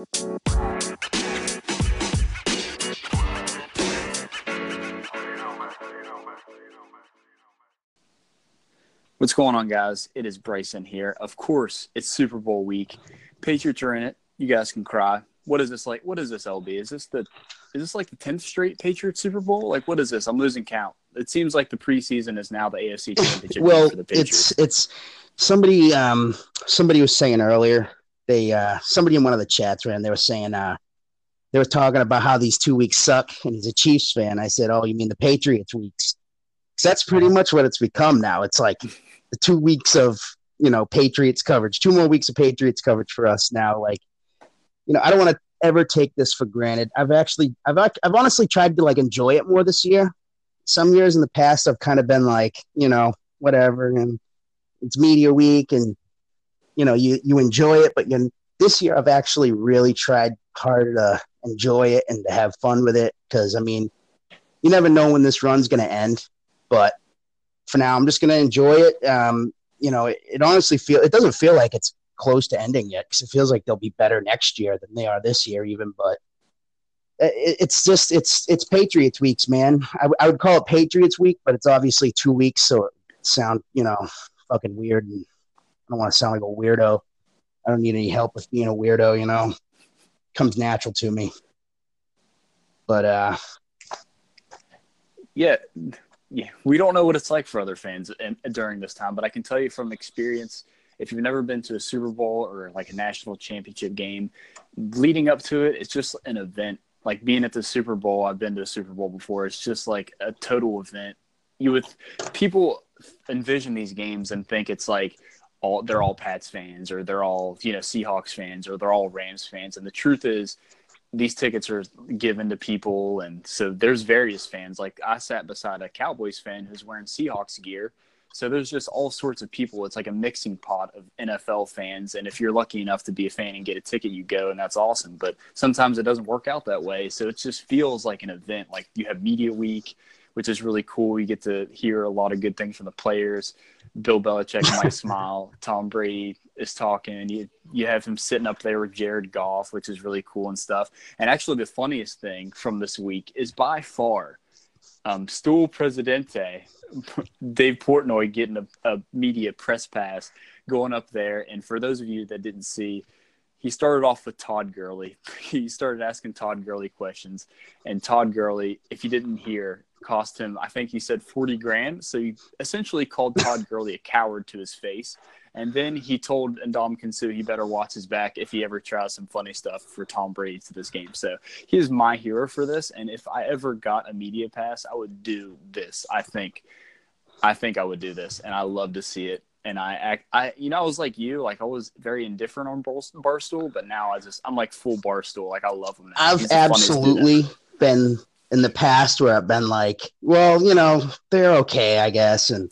What's going on, guys? It is Bryson here. Of course, it's Super Bowl week. Patriots are in it. You guys can cry. What is this like? What is this, LB? Is this the is this like the tenth straight Patriots Super Bowl? Like, what is this? I'm losing count. It seems like the preseason is now the AFC Championship. well, it's it's somebody um somebody was saying earlier. They uh somebody in one of the chats ran. They were saying uh they were talking about how these two weeks suck, and he's a Chiefs fan. I said, "Oh, you mean the Patriots weeks?" Because that's pretty much what it's become now. It's like the two weeks of you know Patriots coverage, two more weeks of Patriots coverage for us now. Like, you know, I don't want to ever take this for granted. I've actually, I've, I've honestly tried to like enjoy it more this year. Some years in the past, I've kind of been like, you know, whatever, and it's media week, and you know, you you enjoy it, but you this year I've actually really tried hard to enjoy it and to have fun with it because I mean, you never know when this run's going to end, but for now. I'm just going to enjoy it. Um, you know, it, it, honestly feel it doesn't feel like it's close to ending yet because it feels like they'll be better next year than they are this year, even. But it, it's just it's it's Patriots weeks, man. I, I would call it Patriots week, but it's obviously two weeks, so it sound you know fucking weird, and don't want to sound like a weirdo. I don't need any help with being a weirdo, you know. Comes natural to me. But uh yeah, yeah, we don't know what it's like for other fans in, during this time, but I can tell you from experience, if you've never been to a Super Bowl or like a national championship game, leading up to it, it's just an event. Like being at the Super Bowl, I've been to a Super Bowl before. It's just like a total event. You would people envision these games and think it's like all they're all Pats fans or they're all you know Seahawks fans or they're all Rams fans, and the truth is these tickets are given to people. And so there's various fans. Like i sat beside a cowboys fan who's wearing seahawks gear. So there's just all sorts of people. It's like a mixing pot of nfl fans. And if you're lucky enough to be a fan and get a ticket you go and that's awesome. But sometimes it doesn't work out that way. So it just feels like an event. Like you have media week which is really cool. You get to hear a lot of good things from the players bill belichick might smile tom brady is talking. You you have him sitting up there with Jared Goff, which is really cool and stuff. And actually, the funniest thing from this week is by far um, Stool Presidente, Dave Portnoy getting a, a media press pass going up there. And for those of you that didn't see, he started off with Todd Gurley. He started asking Todd Gurley questions, and Todd Gurley, if you didn't hear, cost him. I think he said forty grand. So he essentially called Todd Gurley a coward to his face. And then he told Ndamukong Suh he better watch his back if he ever tries some funny stuff for Tom Brady to this game. So he is my hero for this. And if I ever got a media pass, I would do this. I think, I think I would do this, and I love to see it. And I act, I, you know, I was like you, like I was very indifferent on Barstool, but now I just, I'm like full Barstool. Like I love him. Now. I've absolutely been in the past where I've been like, well, you know, they're okay, I guess, and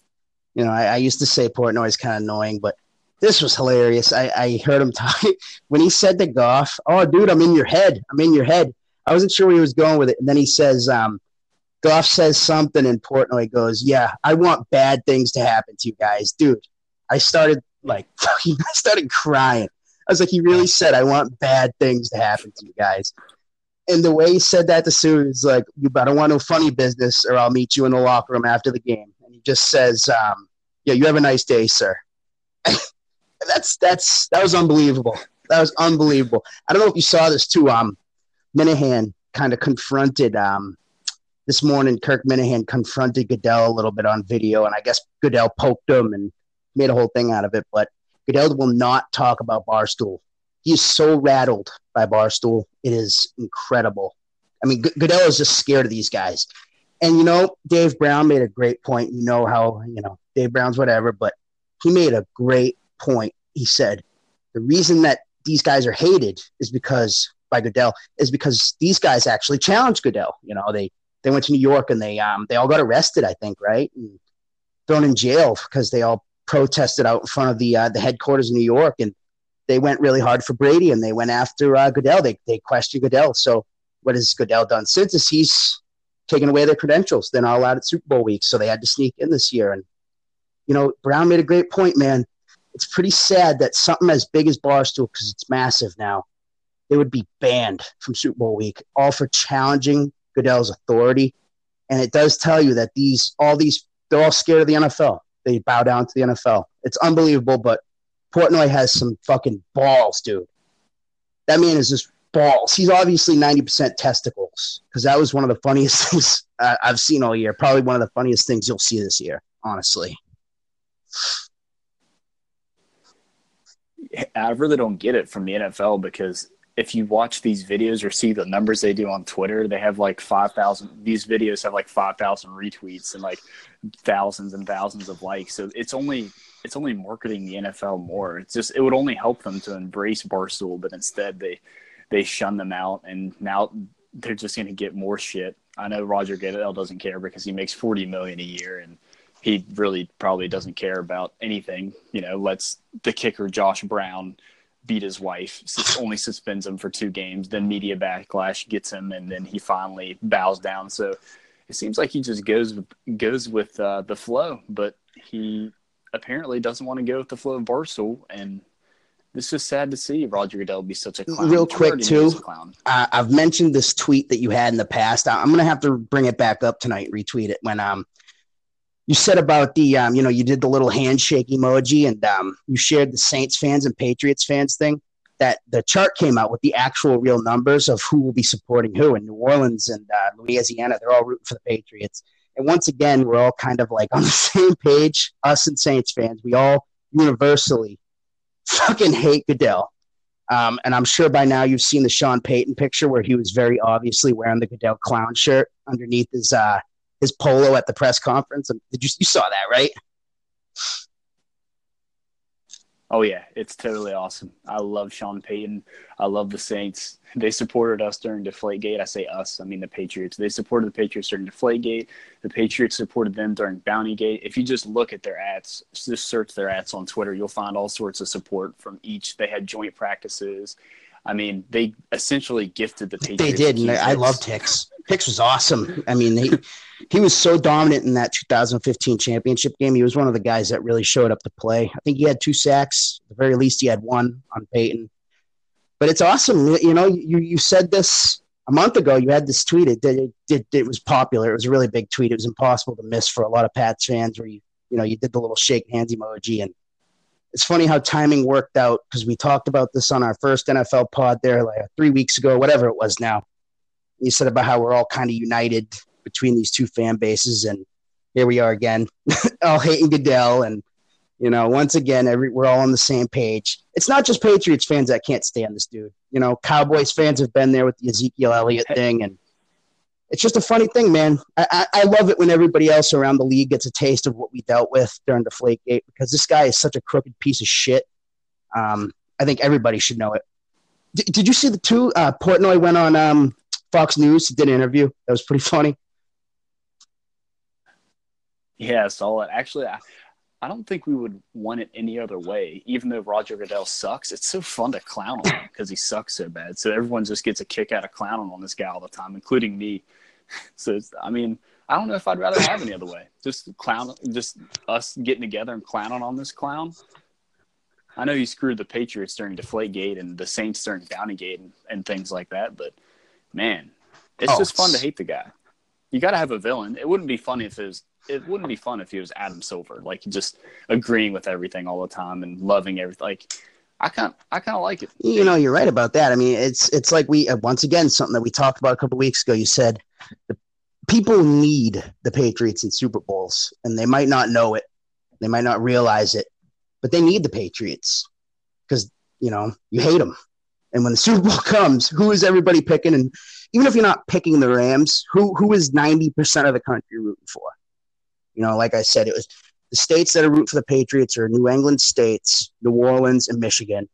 you know, I, I used to say Portnoy is kind of annoying, but this was hilarious. I, I heard him talk when he said to Goff, "Oh, dude, I'm in your head. I'm in your head." I wasn't sure where he was going with it, and then he says, um, "Goff says something," and Portnoy goes, "Yeah, I want bad things to happen to you guys, dude." I started like fucking, I started crying. I was like, he really said, "I want bad things to happen to you guys." And the way he said that to Suh is like, "You better want no funny business, or I'll meet you in the locker room after the game." And he just says, um, yeah, you have a nice day, sir. that's that's that was unbelievable. That was unbelievable. I don't know if you saw this too. Um, Minihane kind of confronted um this morning. Kirk Minihane confronted Goodell a little bit on video, and I guess Goodell poked him and made a whole thing out of it. But Goodell will not talk about Barstool. He is so rattled by Barstool. It is incredible. I mean, Goodell is just scared of these guys. And you know, Dave Brown made a great point. You know how you know Dave Brown's whatever, but he made a great point. He said the reason that these guys are hated is because by Goodell is because these guys actually challenged Goodell. You know, they they went to New York and they um they all got arrested, I think, right, and thrown in jail because they all protested out in front of the uh, the headquarters in New York, and they went really hard for Brady and they went after uh, Goodell. They they questioned Goodell. So what has Goodell done since? Is he's taken away their credentials. They're not allowed at Super Bowl week, so they had to sneak in this year. And you know, Brown made a great point, man. It's pretty sad that something as big as Barstool, because it's massive now, they would be banned from Super Bowl week, all for challenging Goodell's authority. And it does tell you that these all these they're all scared of the NFL. They bow down to the NFL. It's unbelievable, but Portnoy has some fucking balls, dude. That man is just balls. He's obviously 90% testicles because that was one of the funniest things I've seen all year. Probably one of the funniest things you'll see this year, honestly. I really don't get it from the NFL because if you watch these videos or see the numbers they do on Twitter, they have like 5,000, these videos have like 5,000 retweets and like thousands and thousands of likes. So it's only, it's only marketing the NFL more. It's just, it would only help them to embrace Barstool, but instead they, they shun them out and now they're just going to get more shit. I know Roger Goodell doesn't care because he makes 40 million a year and he really probably doesn't care about anything. You know, let's the kicker Josh Brown beat his wife, only suspends him for two games. Then media backlash gets him, and then he finally bows down. So it seems like he just goes goes with uh, the flow, but he apparently doesn't want to go with the flow of Barstool, and this is sad to see Roger Goodell be such a clown. Real quick, too, uh, I've mentioned this tweet that you had in the past. I'm going to have to bring it back up tonight, retweet it when um you said about the um, you know you did the little handshake emoji and um, you shared the Saints fans and Patriots fans thing. That the chart came out with the actual real numbers of who will be supporting who in New Orleans and uh, Louisiana. They're all rooting for the Patriots. And once again, we're all kind of like on the same page. Us and Saints fans, we all universally fucking hate Goodell. Um, and I'm sure by now you've seen the Sean Payton picture where he was very obviously wearing the Goodell clown shirt underneath his uh, his polo at the press conference. Did you you saw that right? Oh yeah, it's totally awesome. I love Sean Payton. I love the Saints. They supported us during Deflategate. I say us, I mean the Patriots. They supported the Patriots during Deflategate. The Patriots supported them during Bountygate. If you just look at their ads, just search their ads on Twitter, you'll find all sorts of support from each. They had joint practices. I mean, they essentially gifted the Patriots. They did, and I loved Hicks. Hicks was awesome. I mean, he he was so dominant in that 2015 championship game. He was one of the guys that really showed up to play. I think he had two sacks. At the very least, he had one on Payton. But it's awesome. You know, you you said this a month ago. You had this tweet. It it, it, it was popular. It was a really big tweet. It was impossible to miss for a lot of Pats fans. Where you you know you did the little shake hands emoji and it's funny how timing worked out because we talked about this on our first NFL pod there like three weeks ago, whatever it was now. You said about how we're all kind of united between these two fan bases, and here we are again, all hating Goodell, and you know, once again, every we're all on the same page. It's not just Patriots fans that can't stand this dude. You know, Cowboys fans have been there with the Ezekiel Elliott thing, and it's just a funny thing, man. I, I, love it when everybody else around the league gets a taste of what we dealt with during the Flakegate because this guy is such a crooked piece of shit. Um, I think everybody should know it. D- did you see the two? Uh, Portnoy went on um, Fox News, did an interview. That was pretty funny. Yeah, I saw it. Actually, I, I don't think we would want it any other way. Even though Roger Goodell sucks, it's so fun to clown on him because he sucks so bad. So everyone just gets a kick out of clowning on this guy all the time, including me. So I mean, I don't know if I'd rather have any other way. Just clown, just us getting together and clowning on this clown. I know he screwed the Patriots during Deflategate and the Saints during Bountygate and, and things like that, but man, it's oh, just fun to hate the guy. You got to have a villain. It wouldn't be funny if it was. It wouldn't be fun if he was Adam Silver, like just agreeing with everything all the time and loving everything. Like I kind, I kind of like it. You know, you're right about that. I mean, it's it's like we uh, once again something that we talked about a couple weeks ago. You said the people need the Patriots in Super Bowls, and they might not know it, they might not realize it, but they need the Patriots because you know you hate them. And when the Super Bowl comes, who is everybody picking? And even if you're not picking the Rams, who who is ninety percent of the country rooting for? You know, like I said, it was the states that are root for the Patriots are New England states, New Orleans, and Michigan.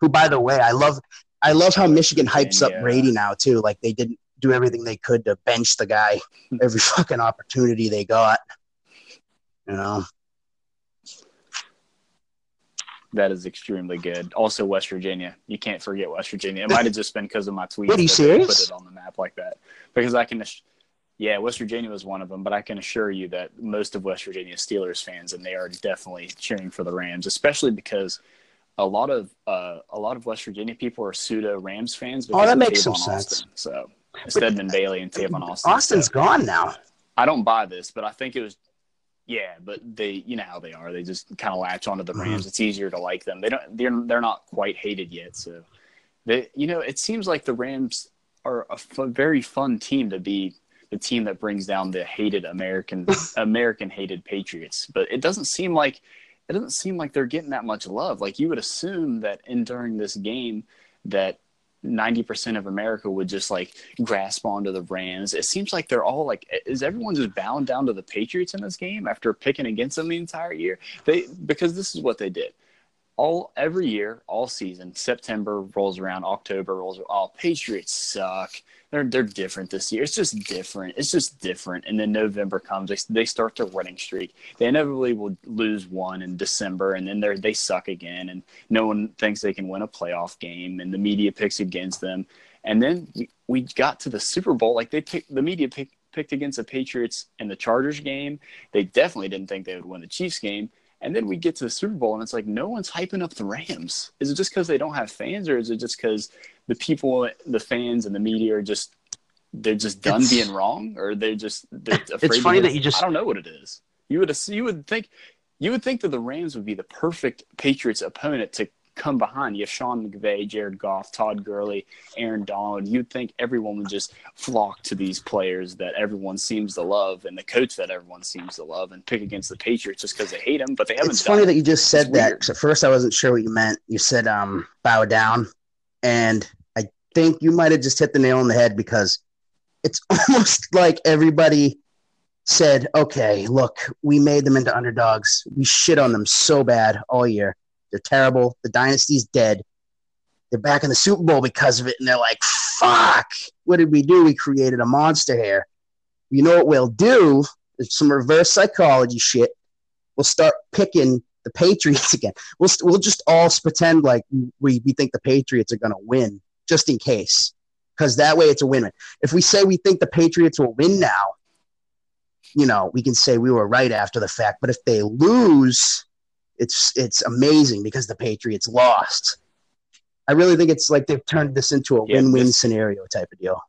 Who, by the way, I love. I love how Michigan hypes up Brady now too. Like they didn't do everything they could to bench the guy every fucking opportunity they got. You know. That is extremely good. Also, West Virginia. You can't forget West Virginia. It might have just been because of my tweets. Are you serious? Put it on the map like that because I can. Yeah, West Virginia was one of them, but I can assure you that most of West Virginia Steelers fans, and they are definitely cheering for the Rams, especially because a lot of uh, a lot of West Virginia people are pseudo Rams fans. Oh, that makes Tavon some Austin. sense. So Stedman Bailey and Tavon Austin. Austin's So gone now. I don't buy this, but I think it was. Yeah, but they, you know how they are. They just kind of latch onto the. Rams. It's easier to like them. They don't. They're they're not quite hated yet. So, they, you know, it seems like the Rams are a f- very fun team to be the team that brings down the hated American American hated Patriots. But it doesn't seem like it doesn't seem like they're getting that much love. Like you would assume that in during this game that 90% of America would just like grasp onto the Rams. It seems like they're all like is everyone just bowing down to the Patriots in this game after picking against them the entire year? They because this is what they did. All every year, all season, September rolls around, October rolls around. Oh, Patriots suck. They're they're different this year. It's just different. It's just different. And then November comes, they, they start their winning streak. They inevitably will lose one in December, and then they they suck again, and no one thinks they can win a playoff game, and the media picks against them. And then we, got to the Super Bowl, like they picked the media picked picked against the Patriots in the Chargers game. They definitely didn't think they would win the Chiefs game. And then we get to the Super Bowl, and it's like no one's hyping up the Rams. Is it just because they don't have fans, or is it just because the people, the fans, and the media are just they're just done It's- being wrong, or they're just they're afraid to funny that you just- I don't know what it is. You would you would think you would think that the Rams would be the perfect Patriots opponent to come behind. You have Sean McVay, Jared Goff, Todd Gurley, Aaron Donald. You'd think everyone would just flock to these players that everyone seems to love and the coach that everyone seems to love and pick against the Patriots just because they hate them, but they haven't It's funny it. that you just said It's that at first I wasn't sure what you meant. You said um bow down, and I think you might have just hit the nail on the head because it's almost like everybody said, "Okay, look, we made them into underdogs. We shit on them so bad all year. They're terrible. The dynasty's dead. They're back in the Super Bowl because of it, and they're like, fuck, what did we do? We created a monster here. You know what we'll do? It's some reverse psychology shit. We'll start picking the Patriots again. We'll we'll just all pretend like we we think the Patriots are going to win, just in case, because that way it's a win win. If we say we think the Patriots will win now, you know, we can say we were right after the fact. But if they lose, it's it's amazing because the Patriots lost. I really think it's like they've turned this into a Yeah, win-win this- scenario type of deal.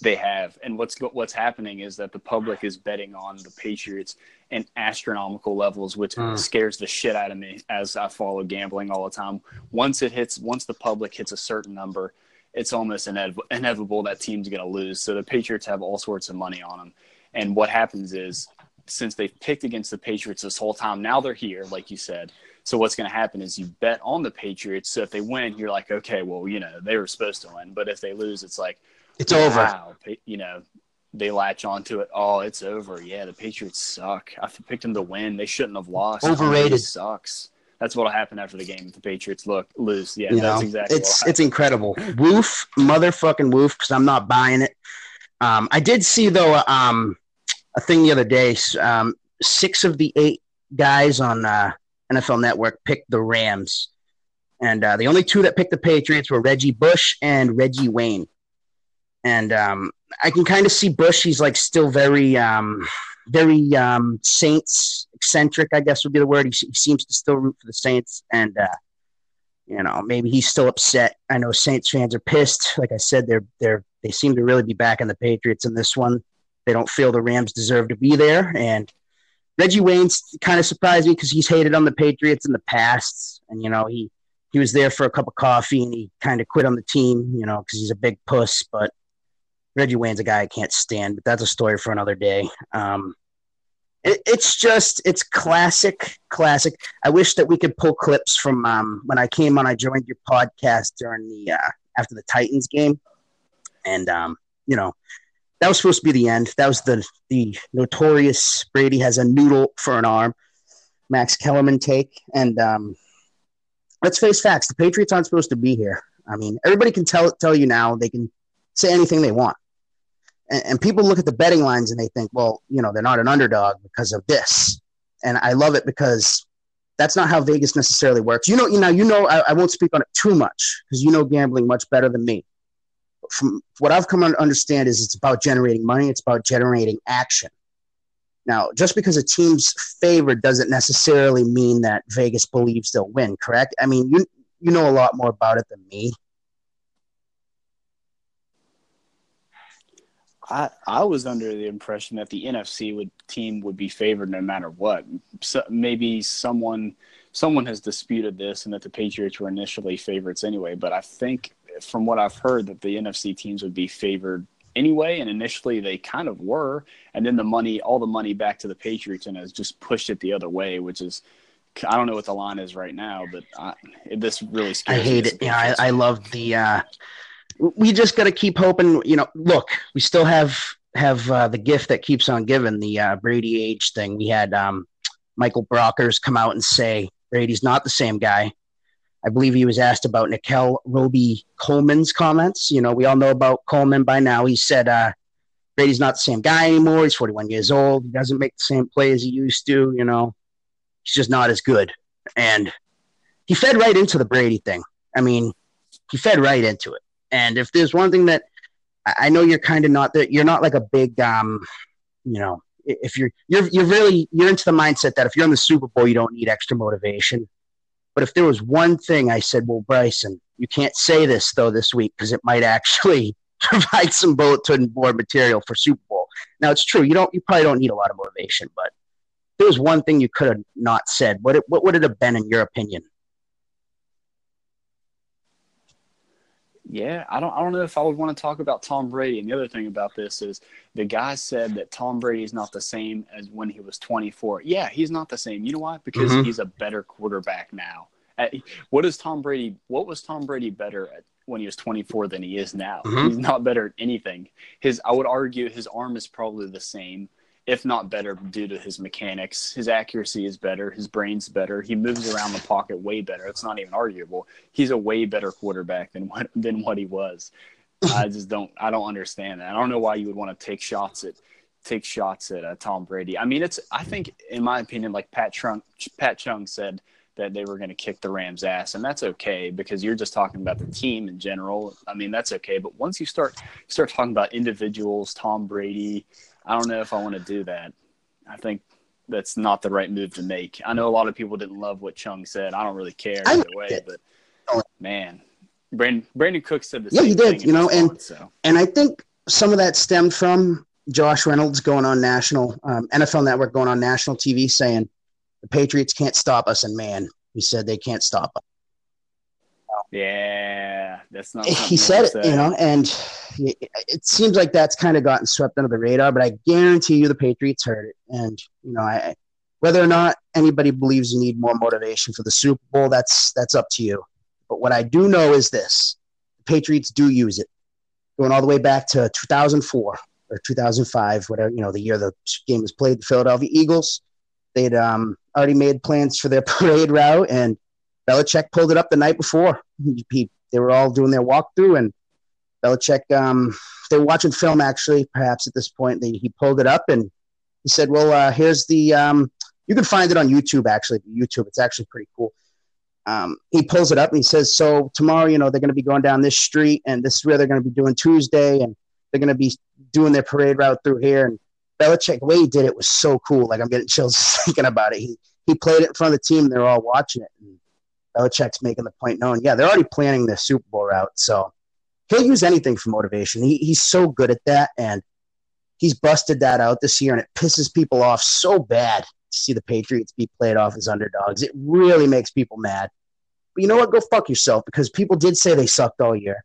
They have, and what's what's happening is that the public is betting on the Patriots in astronomical levels, which Mm. scares the shit out of me as I follow gambling all the time. Once it hits, once the public hits a certain number, it's almost inev- inevitable that team's going to lose. So the Patriots have all sorts of money on them, and what happens is since they've picked against the Patriots this whole time, now they're here, like you said. So what's going to happen is you bet on the Patriots. So if they win, you're like, okay, well, you know, they were supposed to win. But if they lose, it's like, It's over. Wow, Pa- you know, they latch onto it. Oh, it's over. Yeah, the Patriots suck. I picked them to win. They shouldn't have lost. Overrated. sucks. That's what'll happen after the game if the Patriots look lose. Yeah, you that's know, exactly. it's it's incredible. Woof, motherfucking woof, because I'm not buying it. Um, I did see though um, a thing the other day. Um, six of the eight guys on uh, NFL Network picked the Rams, and uh, the only two that picked the Patriots were Reggie Bush and Reggie Wayne. And um, I can kind of see Bush. He's like still very, um, very um, Saints eccentric. I guess would be the word. He, he seems to still root for the Saints, and uh, you know maybe he's still upset. I know Saints fans are pissed. Like I said, they're they're they seem to really be backing the Patriots in this one. They don't feel the Rams deserve to be there, and Reggie Wayne's kind of surprised me because he's hated on the Patriots in the past, and you know he he was there for a cup of coffee and he kind of quit on the team, you know, because he's a big puss. But Reggie Wayne's a guy I can't stand, but that's a story for another day. Um, it, it's just it's classic, classic. I wish that we could pull clips from um, when I came on. I joined your podcast during the uh, after the Titans game, and um, you know that was supposed to be the end. That was the the notorious Brady has a noodle for an arm, Max Kellerman take, and um, let's face facts: the Patriots aren't supposed to be here. I mean, everybody can tell tell you now. They can say anything they want, and, and people look at the betting lines and they think, well, you know, they're not an underdog because of this. And I love it because that's not how Vegas necessarily works. You know, you know, you know. I, I won't speak on it too much because you know gambling much better than me. From what I've come to understand is it's about generating money. It's about generating action. Now, just because a team's favored doesn't necessarily mean that Vegas believes they'll win, correct? I mean, you you know a lot more about it than me. I, I was under the impression that the NFC would team would be favored no matter what. So maybe someone someone has disputed this and that the Patriots were initially favorites anyway, but I think from what I've heard that the NFC teams would be favored anyway and initially they kind of were and then the money all the money back to the Patriots and has just pushed it the other way, which is I don't know what the line is right now, but I, this really scares me. I hate it. Yeah, I, I love the uh we just got to keep hoping. You know, look, we still have have uh, the gift that keeps on giving the uh, Brady age thing. We had um, Michael Brockers come out and say Brady's not the same guy. I believe he was asked about Nickell Robey-Coleman's comments. You know, we all know about Coleman by now. He said uh, Brady's not the same guy anymore. He's 41 years old. He doesn't make the same play as he used to. You know, he's just not as good. And he fed right into the Brady thing. I mean, he fed right into it. And if there's one thing that I know you're kind of not that you're not like a big um, you know, if you're you're you're really you're into the mindset that if you're in the Super Bowl you don't need extra motivation. But if there was one thing I said, well, Bryson, you can't say this though this week because it might actually provide some bulletin board material for Super Bowl. Now it's true, you don't you probably don't need a lot of motivation, but there was one thing you could have not said. What it, what would it have been in your opinion? Yeah, I don't I don't know if I would want to talk about Tom Brady. And the other thing about this is the guy said that Tom Brady is not the same as when he was 24. Yeah, he's not the same. You know why? Because mm-hmm. he's a better quarterback now. What is Tom Brady? What was Tom Brady better at when he was 24 than he is now? Mm-hmm. He's not better at anything. His I would argue his arm is probably the same if not better due to his mechanics. His accuracy is better. His brain's better. He moves around the pocket way better. It's not even arguable. He's a way better quarterback than what than what he was. I just don't I don't understand that. I don't know why you would want to take shots at take shots at uh, Tom Brady. I mean, it's I think in my opinion, like Pat Chung Pat Chung said that they were going to kick the Rams' ass, and that's okay because you're just talking about the team in general. I mean, that's okay. But once you start start talking about individuals, Tom Brady, I don't know if I want to do that. I think that's not the right move to make. I know a lot of people didn't love what Chung said. I don't really care either way, it. but man, Brandon Brandin Cook said the yeah, he did. You know, and so. and I think some of that stemmed from Josh Reynolds going on national um, NFL Network going on national TV saying the Patriots can't stop us, and man, he said they can't stop us. Yeah, that's not. He said it, you know, and it seems like that's kind of gotten swept under the radar. But I guarantee you, the Patriots heard it, and you know, I, whether or not anybody believes you need more motivation for the Super Bowl, that's that's up to you. But what I do know is this: the Patriots do use it, going all the way back to 2004 or 2005, whatever you know, the year the game was played. The Philadelphia Eagles, they'd um, already made plans for their parade route, and Belichick pulled it up the night before. He, they were all doing their walkthrough, and Belichick, um, they were watching film actually, perhaps at this point. They, he pulled it up and he said, Well, uh, here's the, um, you can find it on YouTube actually. YouTube, it's actually pretty cool. Um, he pulls it up and he says, So tomorrow, you know, they're going to be going down this street, and this is where they're going to be doing Tuesday, and they're going to be doing their parade route through here. And Belichick, the way he did it was so cool. Like, I'm getting chills thinking about it. He, he played it in front of the team, and they're all watching it. And Belichick's making the point known. Yeah, they're already planning their Super Bowl route, so he'll use anything for motivation. He, he's so good at that, and he's busted that out this year, and it pisses people off so bad to see the Patriots be played off as underdogs. It really makes people mad. But you know what? Go fuck yourself because people did say they sucked all year.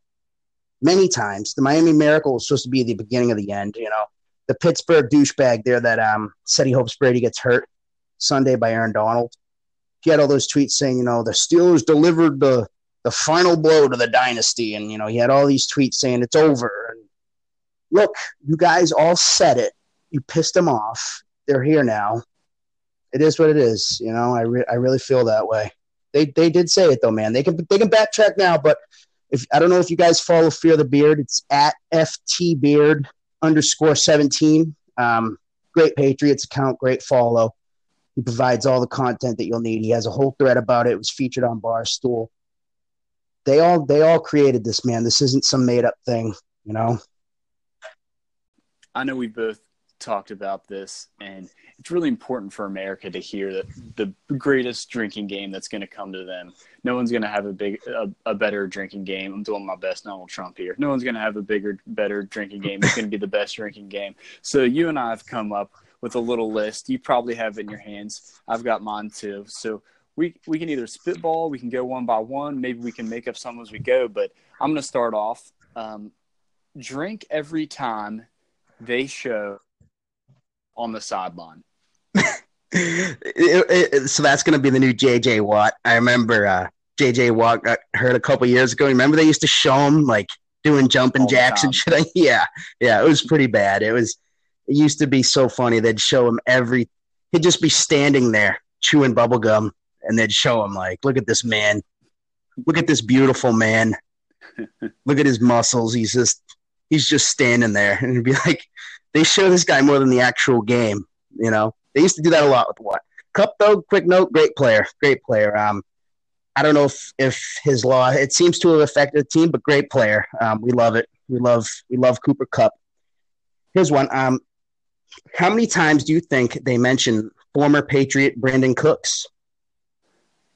Many times. The Miami Miracle was supposed to be the beginning of the end, you know. The Pittsburgh douchebag there that um, said he hopes Brady gets hurt Sunday by Aaron Donald he had all those tweets saying, you know, the Steelers delivered the the final blow to the dynasty, and you know, he had all these tweets saying it's over. And look, you guys all said it. You pissed them off. They're here now. It is what it is. You know, I re- I really feel that way. They they did say it though, man. They can they can backtrack now, but if I don't know if you guys follow Fear the Beard, it's at ft beard underscore seventeen. Um, great Patriots account, great follow. He provides all the content that you'll need. He has a whole thread about it. It was featured on Barstool. They all they all created this man. This isn't some made up thing, you know. I know we both talked about this, and it's really important for America to hear that the greatest drinking game that's going to come to them. No one's going to have a big, a, a, better drinking game. I'm doing my best, Donald Trump here. No one's going to have a bigger, better drinking game. It's going to be the best drinking game. So you and I have come up with a little list. You probably have in your hands. I've got mine too. So we we can either spitball, we can go one by one. Maybe we can make up some as we go. But I'm going to start off. Um, drink every time they show on the sideline. so that's going to be the new JJ Watt. I remember uh, JJ Watt got hurt a couple years ago. Remember they used to show him like doing jumping jacks and shit. yeah, yeah, it was pretty bad. It was. It used to be so funny. They'd show him every. He'd just be standing there chewing bubble gum, and they'd show him like, "Look at this man. Look at this beautiful man. Look at his muscles. He's just he's just standing there." And it'd be like, they show this guy more than the actual game. You know, they used to do that a lot with what Kupp though. Quick note: great player, great player. Um, I don't know if if his law it seems to have affected the team, but great player. Um, we love it. We love we love Cooper Kupp. Here's one. Um, how many times do you think they mention former Patriot Brandin Cooks?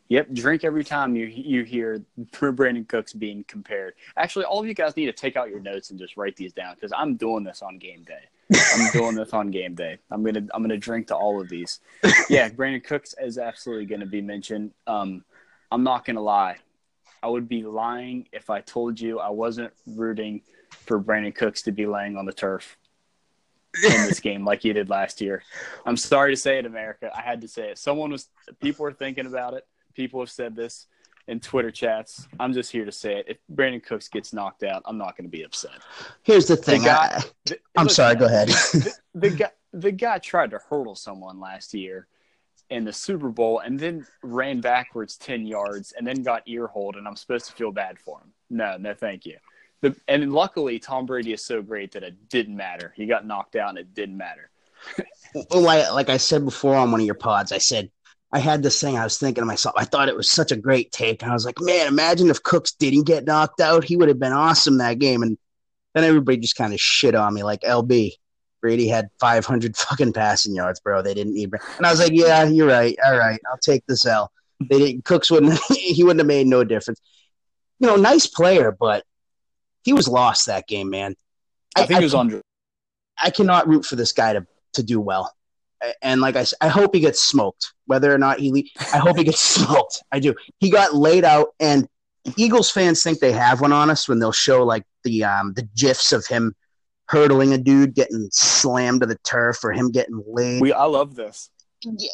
Yep, drink every time you you hear Brandin Cooks being compared. Actually, all of you guys need to take out your notes and just write these down because I'm doing this on game day. I'm doing this on game day. I'm gonna I'm gonna drink to all of these. Yeah, Brandin Cooks is absolutely gonna be mentioned. Um, I'm not gonna lie. I would be lying if I told you I wasn't rooting for Brandin Cooks to be laying on the turf in this game like you did last year. I'm sorry to say it, America. I had to say it. Someone was people were thinking about it. People have said this in Twitter chats. I'm just here to say it. If Brandin Cooks gets knocked out, I'm not going to be upset. Here's the thing. The guy, the, I'm listen, sorry. Go ahead. the, the, guy, the guy tried to hurdle someone last year in the Super Bowl and then ran backwards 10 yards and then got earholed, and I'm supposed to feel bad for him. No, no, thank you. The, and luckily, Tom Brady is so great that it didn't matter. He got knocked out and it didn't matter. like, like I said before on one of your pods, I said I had this thing I was thinking to myself. I thought it was such a great take. And I was like, man, imagine if Cooks didn't get knocked out. He would have been awesome that game. And then everybody just kind of shit on me like LB. Brady had 500 fucking passing yards, bro. They didn't need. And I was like, yeah, you're right. All right, I'll take this L. They didn't. Cooks wouldn't. he wouldn't have made no difference. You know, nice player, but he was lost that game, man. I, I think I, he was under. I cannot root for this guy to to do well and like I said, I hope he gets smoked. Whether or not he, I hope he gets smoked. I do. He got laid out, and Eagles fans think they have one on us when they'll show like the um the gifs of him hurdling a dude, getting slammed to the turf, or him getting laid. We, I love this.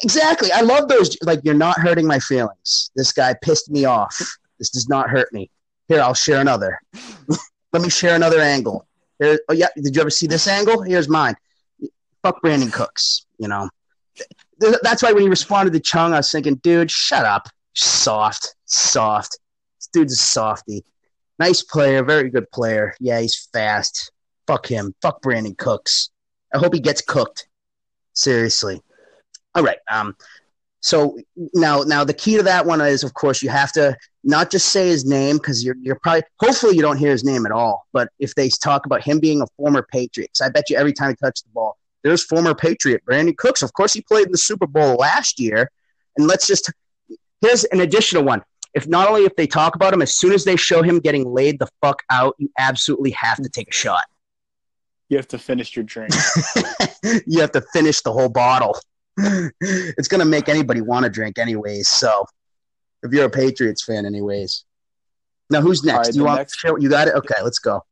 Exactly, I love those. Like you're not hurting my feelings. This guy pissed me off. This does not hurt me. Here, I'll share another. Let me share another angle. Here, oh yeah, did you ever see this angle? Here's mine. Fuck Brandin Cooks. You know, that's why when he responded to Chung, I was thinking, dude, shut up, soft, soft. This dude's a softy. Nice player, very good player. Yeah, he's fast. Fuck him. Fuck Brandin Cooks. I hope he gets cooked. Seriously. All right. Um. So now, now the key to that one is, of course, you have to not just say his name because you're you're probably hopefully you don't hear his name at all. But if they talk about him being a former Patriot, I bet you every time he touched the ball, there's former Patriot Brandin Cooks. Of course, he played in the Super Bowl last year. And let's just here's an additional one. If not only if they talk about him, as soon as they show him getting laid the fuck out, you absolutely have to take a shot. You have to finish your drink. you have to finish the whole bottle. it's gonna make anybody want to drink anyways. So if you're a Patriots fan, anyways. Now who's next? Right, you want next- you got it? Okay, let's go.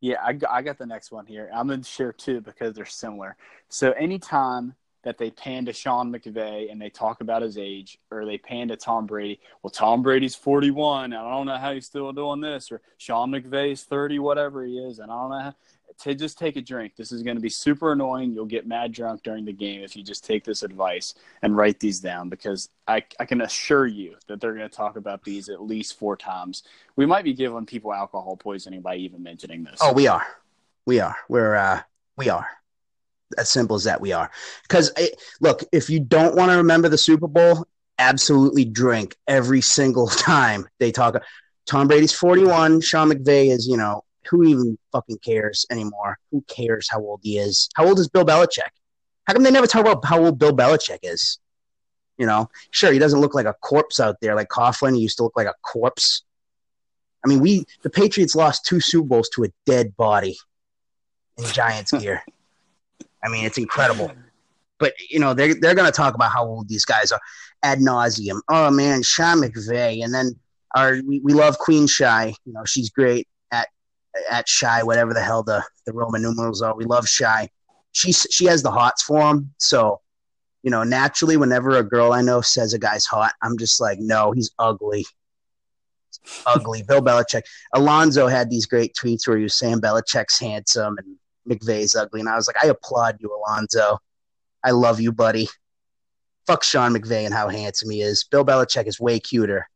Yeah, I, I got the next one here. I'm going to share two because they're similar. So anytime that they pan to Sean McVay and they talk about his age, or they pan to Tom Brady, well, Tom Brady's 41, and I don't know how he's still doing this, or Sean McVay's 30, whatever he is, and I don't know how, to just take a drink. This is going to be super annoying. You'll get mad drunk during the game if you just take this advice and write these down because I, I can assure you that they're going to talk about these at least four times. We might be giving people alcohol poisoning by even mentioning this. Oh, we are. We are. We're, uh, we are. As simple as that, we are. Because, look, if you don't want to remember the Super Bowl, absolutely drink every single time they talk. Tom Brady's 41. Sean McVay is, you know, who even fucking cares anymore? Who cares how old he is? How old is Bill Belichick? How come they never talk about how old Bill Belichick is? You know, sure, he doesn't look like a corpse out there like Coughlin. He used to look like a corpse. I mean, we the Patriots lost two Super Bowls to a dead body in Giants gear. I mean, it's incredible. But you know, they're they're gonna talk about how old these guys are ad nauseum. Oh man, Sean McVay, and then our we, we love Queen Shy. You know, she's great at Shy, whatever the hell the, the Roman numerals are. We love Shy. She she has the hots for him. So, you know, naturally, whenever a girl I know says a guy's hot, I'm just like, no, he's ugly. ugly. Bill Belichick. Alonzo had these great tweets where he was saying Belichick's handsome and McVay's ugly, and I was like, I applaud you, Alonzo. I love you, buddy. Fuck Sean McVay and how handsome he is. Bill Belichick is way cuter.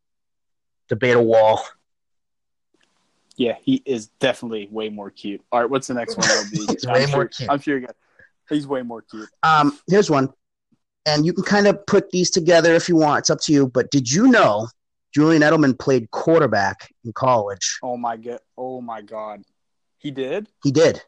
Debate a wall. Yeah, he is definitely way more cute. All right, what's the next one? he's I'm way sure, more cute. I'm sure you got. He's way more cute. Um, here's one, and you can kind of put these together if you want. It's up to you. But did you know Julian Edelman played quarterback in college? Oh my god! Oh my god! He did. He did.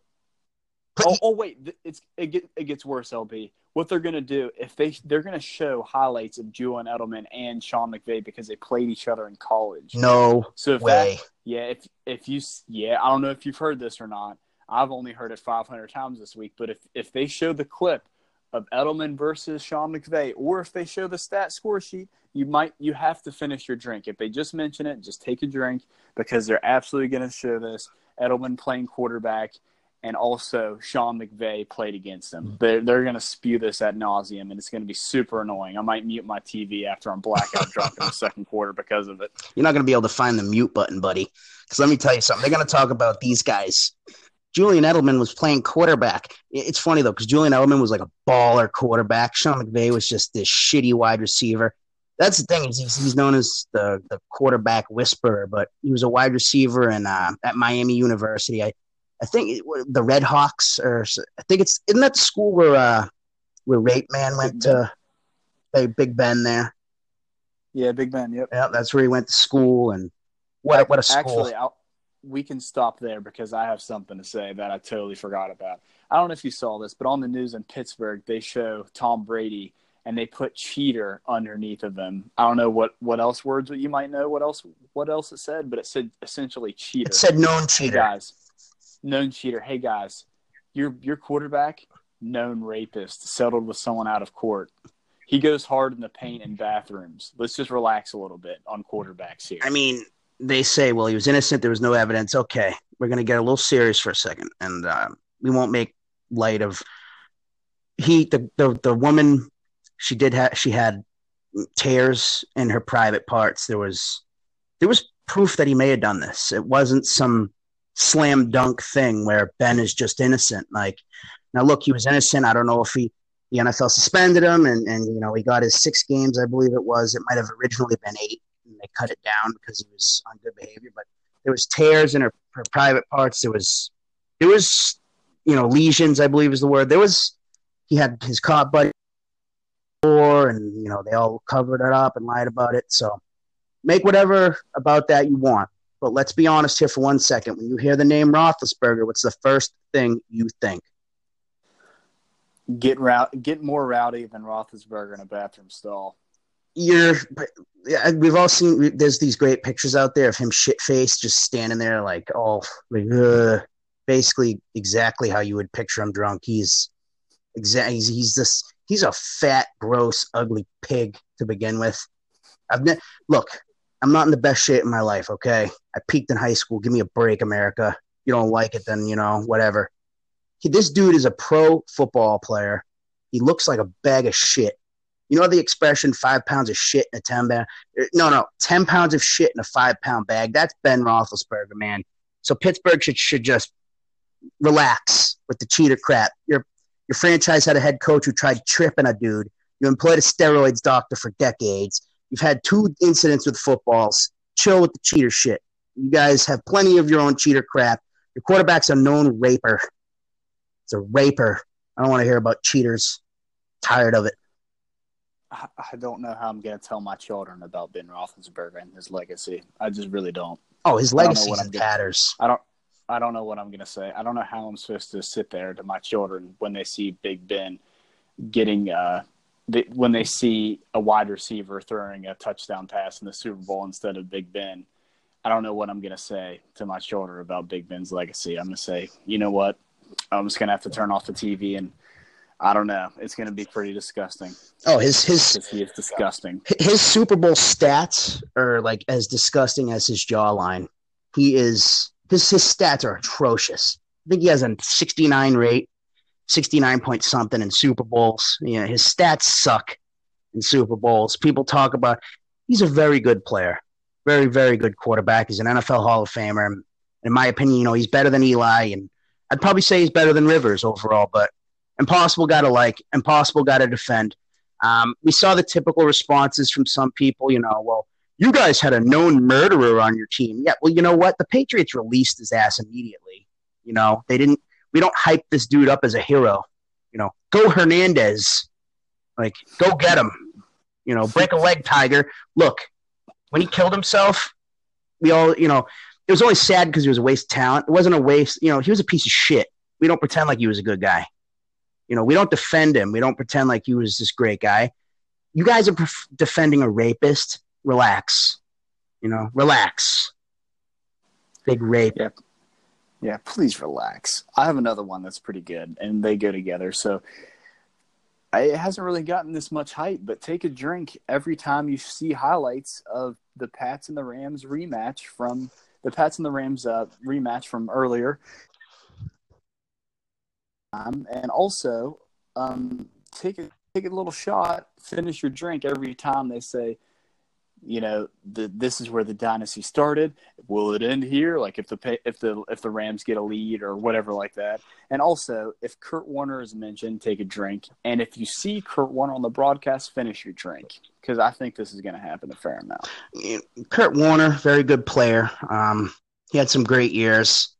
oh, oh wait, it's it, get, it gets worse. LB, what they're going to do if they they're going to show highlights of Julian Edelman and Sean McVay because they played each other in college. No so if way. That, yeah, if if you yeah, I don't know if you've heard this or not. I've only heard it 500 times this week, but if if they show the clip of Edelman versus Sean McVay, or if they show the stat score sheet, you might you have to finish your drink. If they just mention it, just take a drink because they're absolutely going to show this Edelman playing quarterback and also Sean McVay played against them. They're, they're going to spew this at nauseum, and it's going to be super annoying. I might mute my TV after I'm blackout drunk in the second quarter because of it. You're not going to be able to find the mute button, buddy. Because let me tell you something. They're going to talk about these guys. Julian Edelman was playing quarterback. It's funny though, because Julian Edelman was like a baller quarterback. Sean McVay was just this shitty wide receiver. That's the thing. He's, he's known as the, the quarterback whisperer, but he was a wide receiver in, uh, at Miami University. I, I think it, the Red Hawks, or I think it's isn't that the school where uh, where Rape Man went to play Big Ben there. Yeah, Big Ben. Yep. Yeah, that's where he went to school, and what what a school. Actually, I'll, we can stop there because I have something to say that I totally forgot about. I don't know if you saw this, but on the news in Pittsburgh, they show Tom Brady and they put cheater underneath of them. I don't know what what else words you might know what else what else it said, but it said essentially cheater. It said known cheater. Guys, known cheater. Hey guys, your your quarterback, known rapist, settled with someone out of court. He goes hard in the paint and bathrooms. Let's just relax a little bit on quarterbacks here. I mean, they say, well, he was innocent. There was no evidence. Okay, we're going to get a little serious for a second, and uh, we won't make light of he the the, the woman. She did have she had tears in her private parts. There was there was proof that he may have done this. It wasn't some slam dunk thing where Ben is just innocent. Like now, look, he was innocent. I don't know if he the NFL suspended him, and and you know he got his six games, I believe it was. It might have originally been eight, and they cut it down because he was on good behavior. But there was tears in her, her private parts. There was there was you know lesions, I believe is the word. There was he had his cop buddy, and you know they all covered it up and lied about it. So make whatever about that you want. But let's be honest here for one second. When you hear the name Roethlisberger, what's the first thing you think? Get route, get more rowdy than Roethlisberger in a bathroom stall. You're, we've all seen. There's these great pictures out there of him shit faced, just standing there like all like, uh, basically exactly how you would picture him drunk. He's exactly he's, he's this he's a fat, gross, ugly pig to begin with. I've ne- look, I'm not in the best shape in my life, okay? I peaked in high school. Give me a break, America. You don't like it, then, you know, whatever. He, this dude is a pro football player. He looks like a bag of shit. You know the expression five pounds of shit in a 10 bag? Er, no, no, 10 pounds of shit in a five pound bag. That's Ben Roethlisberger, man. So Pittsburgh should, should just relax with the cheater crap. Your, your franchise had a head coach who tried tripping a dude. You employed a steroids doctor for decades. You've had two incidents with footballs. Chill with the cheater shit. You guys have plenty of your own cheater crap. Your quarterback's a known raper. It's a raper. I don't want to hear about cheaters. Tired of it. I don't know how I'm going to tell my children about Ben Roethlisberger and his legacy. I just really don't. Oh, his legacy in tatters. I don't. I don't know what I'm going to say. I don't know how I'm supposed to sit there to my children when they see Big Ben getting uh, they, when they see a wide receiver throwing a touchdown pass in the Super Bowl instead of Big Ben. I don't know what I'm going to say to my shoulder about Big Ben's legacy. I'm going to say, you know what? I'm just going to have to turn off the TV and I don't know. It's going to be pretty disgusting. Oh, his his he is disgusting. His Super Bowl stats are like as disgusting as his jawline. He is his his stats are atrocious. I think he has a 69 rate, 69 point something in Super Bowls. Yeah, his stats suck in Super Bowls. People talk about he's a very good player, very very good quarterback. He's an NFL Hall of Famer. In my opinion, you know he's better than Eli, and I'd probably say he's better than Rivers overall. But impossible guy to like, impossible guy to defend. Um, we saw the typical responses from some people, you know, well, you guys had a known murderer on your team. Yeah, well, you know what? The Patriots released his ass immediately. You know, they didn't, we don't hype this dude up as a hero. You know, go Hernandez. Like, go get him. You know, break a leg, Tiger. Look, when he killed himself, we all, you know, it was only sad because he was a waste of talent. It wasn't a waste, you know, he was a piece of shit. We don't pretend like he was a good guy. You know, we don't defend him. We don't pretend like he was this great guy. You guys are pref- defending a rapist. Relax. You know, relax. Big rape. Yeah, please relax. I have another one that's pretty good, and they go together. So I, it hasn't really gotten this much hype, but take a drink every time you see highlights of the Pats and the Rams rematch from the Pats and the Rams uh, rematch from earlier um, and also um, take a take a little shot, finish your drink every time they say, you know, the, this is where the dynasty started. Will it end here? Like if the if the if the Rams get a lead or whatever like that. And also, if Kurt Warner is mentioned, take a drink. And if you see Kurt Warner on the broadcast, finish your drink because I think this is going to happen a fair amount. Kurt Warner, very good player. Um, he had some great years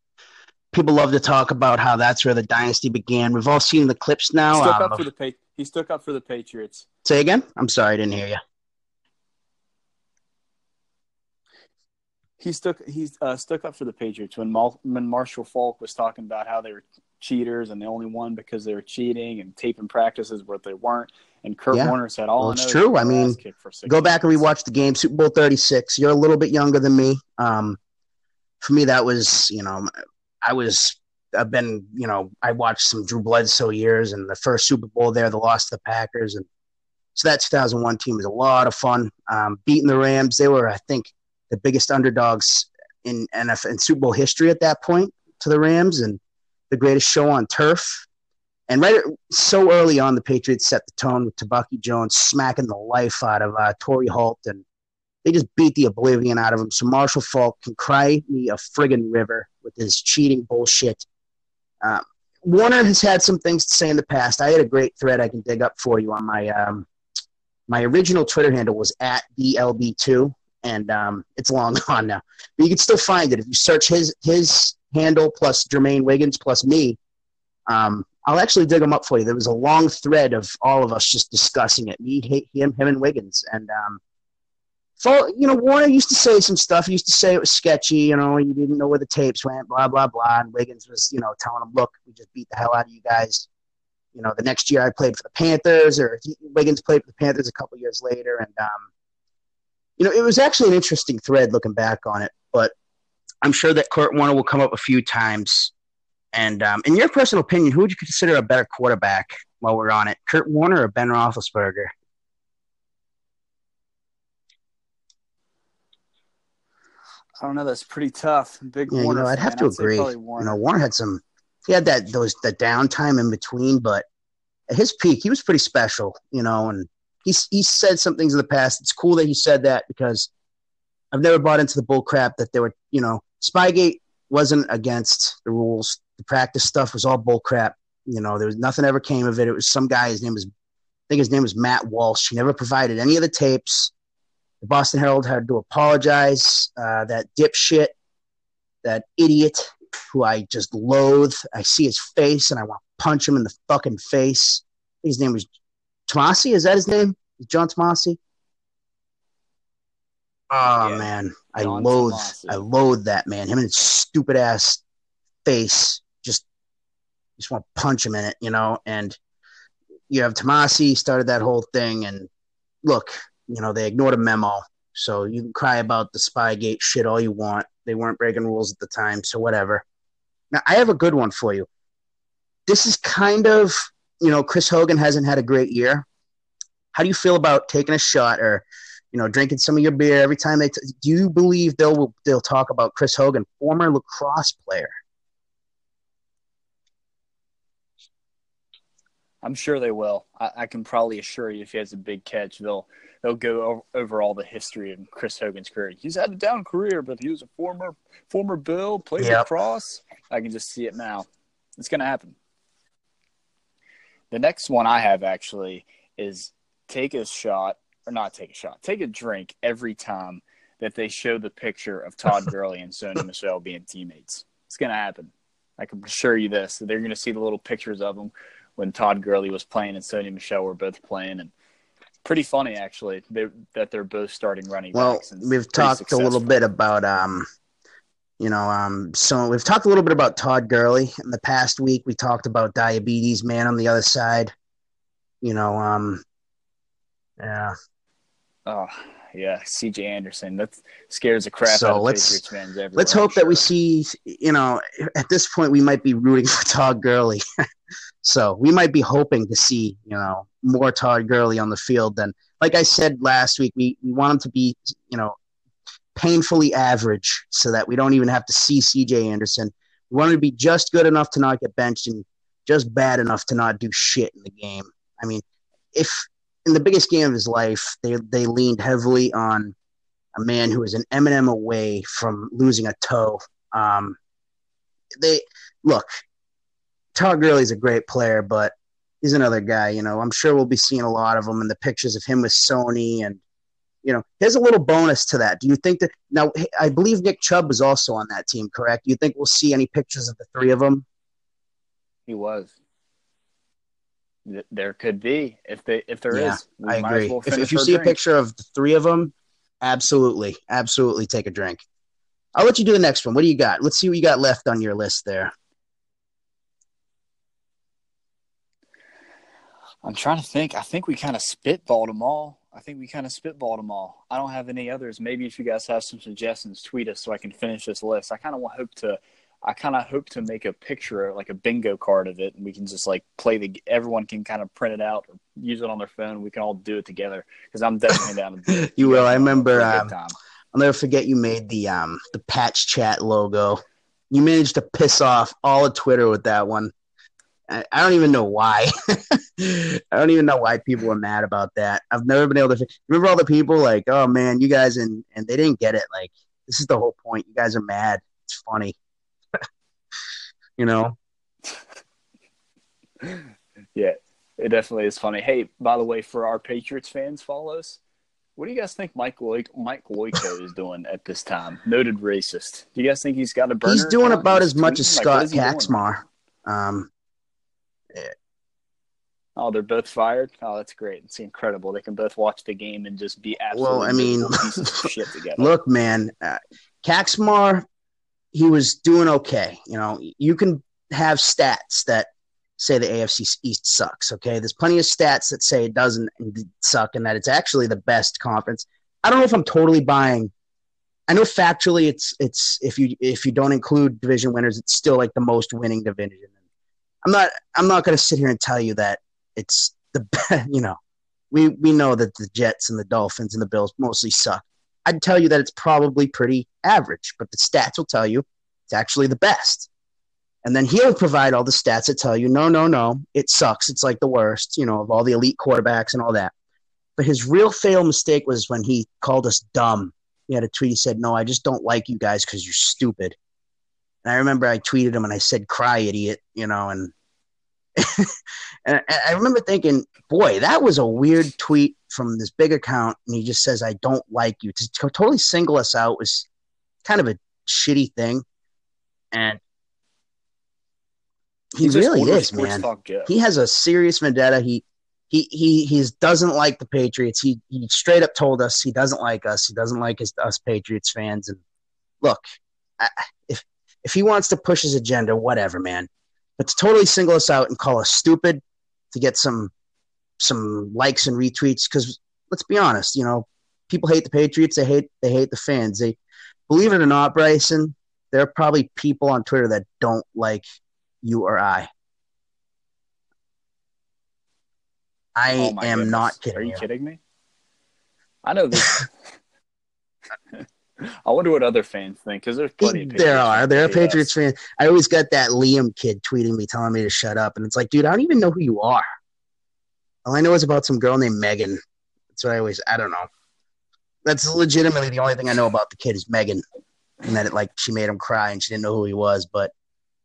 people love to talk about how that's where the dynasty began. We've all seen the clips now. He stuck um, up for the pa- He stuck up for the Patriots. Say again. I'm sorry, I didn't hear you. He stuck. He uh, stuck up for the Patriots when, Mal- when Marshall Faulk was talking about how they were cheaters and they only won because they were cheating and taping practices where they weren't. And Kurt yeah. Warner said, "All well, it's true. I mean, go back and rewatch the game, Super Bowl Thirty Six. You're a little bit younger than me. Um, for me, that was you know I was I've been you know I watched some Drew Bledsoe years and the first Super Bowl there, the loss to the Packers, and so that 2001 team was a lot of fun. Um, beating the Rams, they were I think the biggest underdogs in NFL in Super Bowl history at that point to the Rams and the greatest show on turf. And right so early on, the Patriots set the tone with Tebucky Jones smacking the life out of uh, Torry Holt, and they just beat the oblivion out of him. So Marshall Faulk can cry me a friggin' river with his cheating bullshit. Um, Warner has had some things to say in the past. I had a great thread I can dig up for you on my um, my original Twitter handle was at DLB2, and um, it's long gone now. But you can still find it if you search his his handle plus Jermaine Wiggins plus me. Um, I'll actually dig them up for you. There was a long thread of all of us just discussing it. Me, him, him, and Wiggins, and um, you know, Warner used to say some stuff. He used to say it was sketchy. You know, you didn't know where the tapes went, blah blah blah. And Wiggins was, you know, telling him, "Look, we just beat the hell out of you guys." You know, the next year I played for the Panthers, or Wiggins played for the Panthers a couple years later, and um, you know, it was actually an interesting thread looking back on it. But I'm sure that Kurt Warner will come up a few times. And um, in your personal opinion, who would you consider a better quarterback? While we're on it, Kurt Warner or Ben Roethlisberger? I don't know. That's pretty tough. Big yeah, Warner. You know, I'd have to I'd agree. Warner. You know, Warner had some. He had that those the downtime in between, but at his peak, he was pretty special. You know, and he's he said some things in the past. It's cool that he said that because I've never bought into the bull crap that they were. You know, Spygate wasn't against the rules. The practice stuff was all bull crap. You know, there was nothing ever came of it. It was some guy. His name was, I think his name was Matt Walsh. He never provided any of the tapes the Boston Herald had to apologize. Uh, that dipshit, that idiot who I just loathe. I see his face and I want to punch him in the fucking face. His name was Tomase. Is that his name? John Tomase? Oh ah, yeah. man, I John loathe, Tomase. I loathe that man. Him and his stupid ass face. Just, just want to punch him in it, you know. And you have Tomase started that whole thing, and look, you know they ignored a memo, so you can cry about the Spygate shit all you want. They weren't breaking rules at the time, so whatever. Now I have a good one for you. This is kind of you know Chris Hogan hasn't had a great year. How do you feel about taking a shot or you know drinking some of your beer every time they? T- do you believe they'll they'll talk about Chris Hogan, former lacrosse player? I'm sure they will. I, I, can probably assure you, if he has a big catch, they'll they'll go over, over, all the history of Chris Hogan's career. He's had a down career, but he was a former former Bill, played yep. lacrosse. I can just see it now. It's going to happen. The next one I have actually is take a shot or not take a shot, take a drink every time that they show the picture of Todd Gurley and Sony Michel being teammates. It's going to happen. I can assure you this. They're going to see the little pictures of them when Todd Gurley was playing and Sony Michel were both playing, and pretty funny actually they, that they're both starting running. Backs. Well, we've talked successful. a little bit about um, you know, um, so we've talked a little bit about Todd Gurley in the past week. We talked about diabetes man on the other side. You know, um, yeah. Oh, yeah, C.J. Anderson. That scares the crap so out of let's, Patriots fans everywhere. Let's hope that we see. You know, at this point, we might be rooting for Todd Gurley. So we might be hoping to see, you know, more Todd Gurley on the field than, like I said last week, we, we want him to be, you know, painfully average so that we don't even have to see CJ Anderson. We want him to be just good enough to not get benched and just bad enough to not do shit in the game. I mean, if in the biggest game of his life, they, they leaned heavily on a man who was an Eminem away from losing a toe. Um, they look, Todd Gurley's a great player, but he's another guy. You know, I'm sure we'll be seeing a lot of him in the pictures of him with Sony, and you know, here's a little bonus to that. Do you think that now? I believe Nick Chubb was also on that team, correct? Do you think we'll see any pictures of the three of them? He was. There could be if they if there yeah, is. I agree. Well if, if you see drink. a picture of the three of them, absolutely, absolutely take a drink. I'll let you do the next one. What do you got? Let's see what you got left on your list there. I'm trying to think. I think we kind of spitballed them all. I think we kind of spitballed them all. I don't have any others. Maybe if you guys have some suggestions, tweet us so I can finish this list. I kind of hope to. I kind of hope to make a picture, like a bingo card of it, and we can just like play the. Everyone can kind of print it out or use it on their phone. We can all do it together because I'm definitely down to do you will. I remember. Um, I'll never forget you made the um the patch chat logo. You managed to piss off all of Twitter with that one. I, I don't even know why. I don't even know why people are mad about that. I've never been able to remember all the people like, oh man, you guys and and they didn't get it. Like this is the whole point. You guys are mad. It's funny. you know. yeah, it definitely is funny. Hey, by the way, for our Patriots fans, follow us. What do you guys think Mike Loy- Mike Loico is doing at this time? Noted racist. Do you guys think he's got a burner? He's doing about as much as Scott Kacsmar. Um, Oh, they're both fired. Oh, that's great. It's incredible. They can both watch the game and just be absolutely well. I mean, shit together. Look, man, uh, Kacsmar, he was doing okay. You know, you can have stats that say the AFC East sucks. Okay, there's plenty of stats that say it doesn't suck and that it's actually the best conference. I don't know if I'm totally buying. I know factually, it's it's if you if you don't include division winners, it's still like the most winning division. I'm not I'm not going to sit here and tell you that it's the you know we we know that the Jets and the Dolphins and the Bills mostly suck. I'd tell you that it's probably pretty average, but the stats will tell you it's actually the best. And then he'll provide all the stats that tell you, no, no, no, it sucks. It's like the worst, you know, of all the elite quarterbacks and all that. But his real fail mistake was when he called us dumb. He had a tweet. He said, "No, I just don't like you guys because you're stupid." And I remember I tweeted him and I said, "Cry, idiot," you know, and and I remember thinking, boy, that was a weird tweet from this big account. And he just says, I don't like you. To totally single us out was kind of a shitty thing. And he He's really is, man. He has a serious vendetta. He he he he doesn't like the Patriots. He he straight up told us he doesn't like us. He doesn't like his, us Patriots fans. And look, I, if if he wants to push his agenda, whatever, man. But to totally single us out and call us stupid to get some some likes and retweets because let's be honest, you know, people hate the Patriots. They hate they hate the fans. They believe it or not, Bryson. There are probably people on Twitter that don't like you or I. I Oh am goodness. not kidding. Are you kidding me? I know this. I wonder what other fans think because there's plenty. Of There are. There are. Patriots fans. I always got that Liam kid tweeting me, telling me to shut up. And it's like, dude, I don't even know who you are. All I know is about some girl named Megan. That's what I always, I don't know. That's legitimately the only thing I know about the kid is Megan. And that it, like, she made him cry and she didn't know who he was. But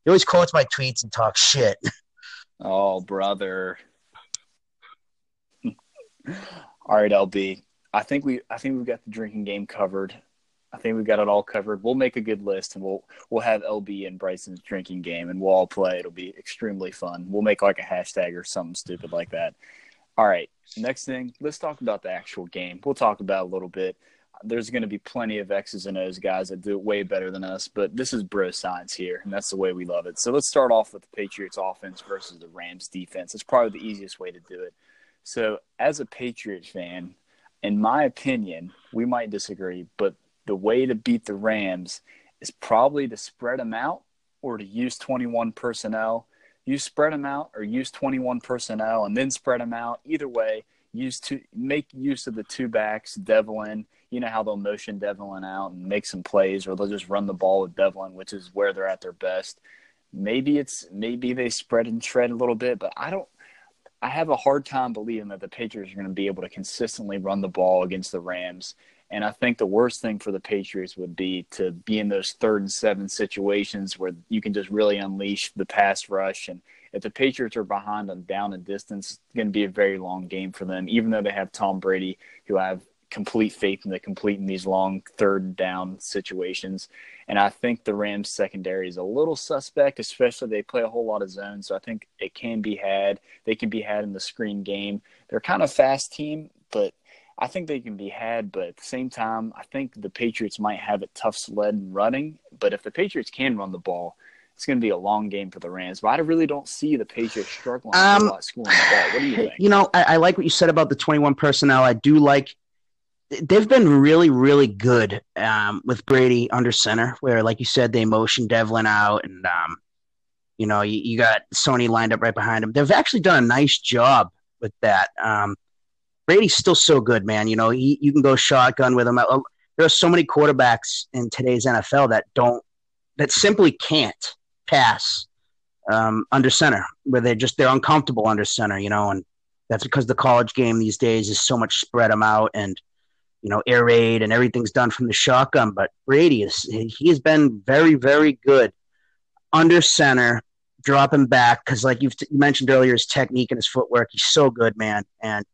he always quotes my tweets and talks shit. Oh, brother. all right, LB. I think we I think we've got the drinking game covered. I think we've got it all covered. We'll make a good list and we'll we'll have LB and Bryson's drinking game and we'll all play. It'll be extremely fun. We'll make like a hashtag or something stupid like that. All right. Next thing, let's talk about the actual game. We'll talk about a little bit. There's going to be plenty of X's and O's guys that do it way better than us, but this is bro science here, and that's the way we love it. So let's start off with the Patriots offense versus the Rams defense. It's probably the easiest way to do it. So, as a Patriot fan, in my opinion, we might disagree, but the way to beat the Rams is probably to spread them out or to use 21 personnel. You spread them out or use 21 personnel and then spread them out. Either way, use to make use of the two backs, Develin. You know how they'll motion Develin out and make some plays, or they'll just run the ball with Develin, which is where they're at their best. Maybe it's maybe they spread and shred a little bit, but I don't. I have a hard time believing that the Patriots are going to be able to consistently run the ball against the Rams. And I think the worst thing for the Patriots would be to be in those third and seven situations where you can just really unleash the pass rush. And if the Patriots are behind on down and distance, it's going to be a very long game for them, even though they have Tom Brady, who I have complete faith in the completing these long third down situations. And I think the Rams secondary is a little suspect, especially they play a whole lot of zones. So I think it can be had. They can be had in the screen game. They're kind of fast team, I think they can be had. But at the same time, I think the Patriots might have it tough sled in running. But if the Patriots can run the ball, it's going to be a long game for the Rams. But I really don't see the Patriots struggling a Um, whole lot scoring the ball. What do you think? You know, I, I like what you said about the 21 personnel. I do like. They've been really, really good um, with Brady under center, where, like you said, they motion Develin out, and um, you know, you, you got Sony lined up right behind him. They've actually done a nice job with that. Um, Brady's still so good, man. You know, he, you can go shotgun with him. Uh, There are so many quarterbacks in today's NFL that don't, that simply can't pass um, under center, where they're just they're uncomfortable under center. You know, and that's because the college game these days is so much spread them out and you know air raid and everything's done from the shotgun. But Brady is he has been very very good under center, dropping back because like you've you mentioned earlier, his technique and his footwork, he's so good, man. And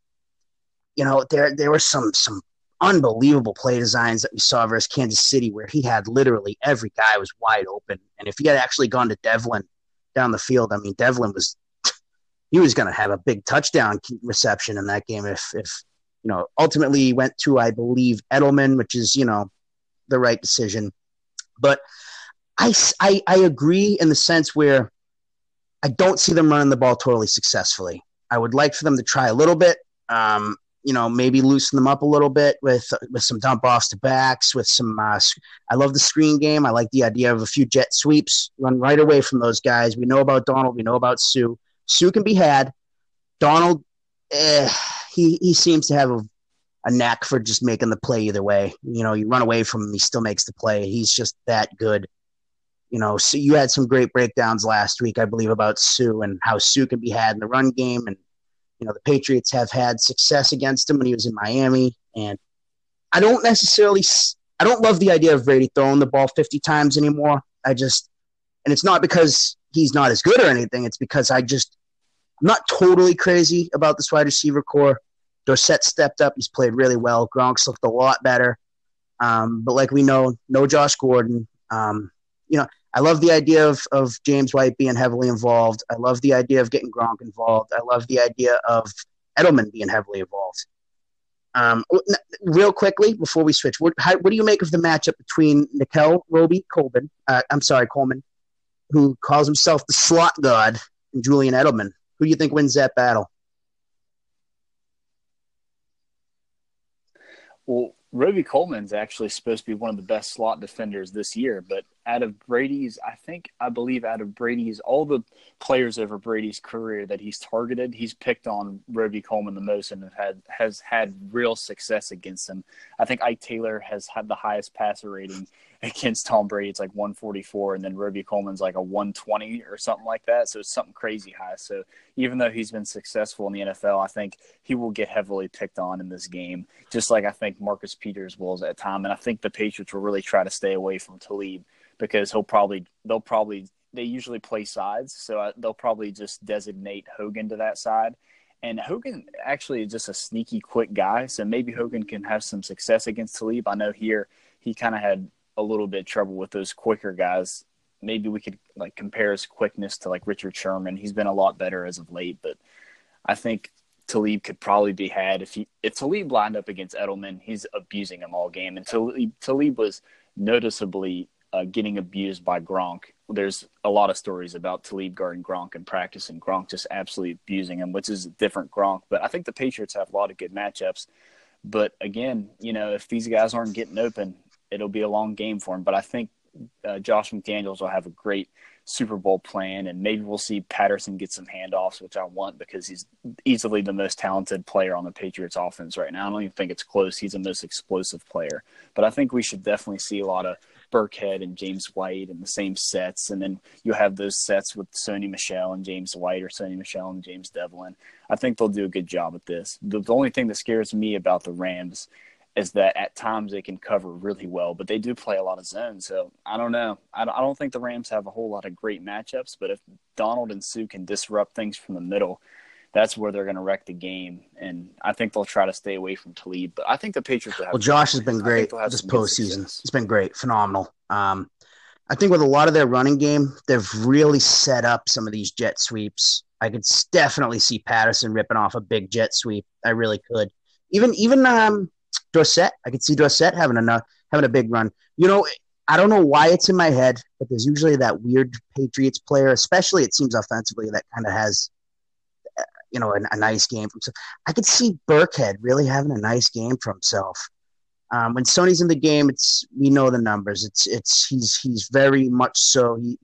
you know there there were some some unbelievable play designs that we saw versus Kansas City where he had literally every guy was wide open, and if he had actually gone to Develin down the field, I mean Develin was he was going to have a big touchdown reception in that game if if you know ultimately he went to I believe Edelman, which is you know the right decision, but I, I, I agree in the sense where I don't see them running the ball totally successfully. I would like for them to try a little bit, um, you know, maybe loosen them up a little bit with with some dump offs to backs, with some. Uh, I love the screen game. I like the idea of a few jet sweeps, run right away from those guys. We know about Donald. We know about Suh. Suh can be had. Donald, eh, he he seems to have a, a knack for just making the play either way. You know, you run away from him, he still makes the play. He's just that good you know, so you had some great breakdowns last week, I believe, about Suh and how Suh can be had in the run game. And, you know, the Patriots have had success against him when he was in Miami. And I don't necessarily, I don't love the idea of Brady throwing the ball 50 times anymore. I just, and it's not because he's not as good or anything. It's because I just, I'm not totally crazy about this wide receiver core. Dorsett stepped up. He's played really well. Gronk's looked a lot better. Um, but like we know, no Josh Gordon. Um, you know, I love the idea of, of James White being heavily involved. I love the idea of getting Gronk involved. I love the idea of Edelman being heavily involved. Um, real quickly before we switch, what, how, what, do you make of the matchup between Nickell Robey-Coleman? Uh, I'm sorry, Coleman, who calls himself the Slot God, and Julian Edelman. Who do you think wins that battle? Well, Robey-Coleman's actually supposed to be one of the best slot defenders this year, but out of Brady's, I think, I believe out of Brady's, all the players over Brady's career that he's targeted, he's picked on Robey-Coleman the most and had has had real success against him. I think Ike Taylor has had the highest passer rating against Tom Brady. It's like 144, and then Robey-Coleman's like a 120 or something like that. So it's something crazy high. So even though he's been successful in the NFL, I think he will get heavily picked on in this game, just like I think Marcus Peters will at time. And I think the Patriots will really try to stay away from Talib because he'll probably they'll probably they usually play sides, so they'll probably just designate Hogan to that side. And Hogan actually is just a sneaky, quick guy, so maybe Hogan can have some success against Talib. I know here he kind of had a little bit trouble with those quicker guys. Maybe we could like compare his quickness to like Richard Sherman. He's been a lot better as of late, but I think Talib could probably be had if he if Talib lined up against Edelman, he's abusing him all game. And Talib, Talib was noticeably uh, getting abused by Gronk. There's a lot of stories about Talib guarding Gronk in practice, and Gronk just absolutely abusing him, which is a different Gronk. But I think the Patriots have a lot of good matchups. But again, you know, if these guys aren't getting open, it'll be a long game for him. But I think uh, Josh McDaniels will have a great Super Bowl plan, and maybe we'll see Patterson get some handoffs, which I want because he's easily the most talented player on the Patriots offense right now. I don't even think it's close. He's the most explosive player, but I think we should definitely see a lot of Burkhead and James White in the same sets, and then you'll have those sets with Sony Michel and James White, or Sony Michel and James Develin. I think they'll do a good job at this. The, the only thing that scares me about the Rams is that at times they can cover really well, but they do play a lot of zone. So I don't know. I don't think the Rams have a whole lot of great matchups, but if Donald and Suh can disrupt things from the middle, that's where they're going to wreck the game. And I think they'll try to stay away from Talib. But I think the Patriots will have. Well, Josh has been great this postseason. It's been great, phenomenal. Um, I think with a lot of their running game, they've really set up some of these jet sweeps. I could definitely see Patterson ripping off a big jet sweep. I really could. Even even um, Dorsett. I could see Dorsett having a having a big run. You know, I don't know why it's in my head, but there's usually that weird Patriots player, especially it seems offensively, that kind of has you know a, a, nice game for himself. I could see Burkhead really having a nice game for himself. Um, when Sony's in the game, it's we know the numbers. It's it's he's he's very much so he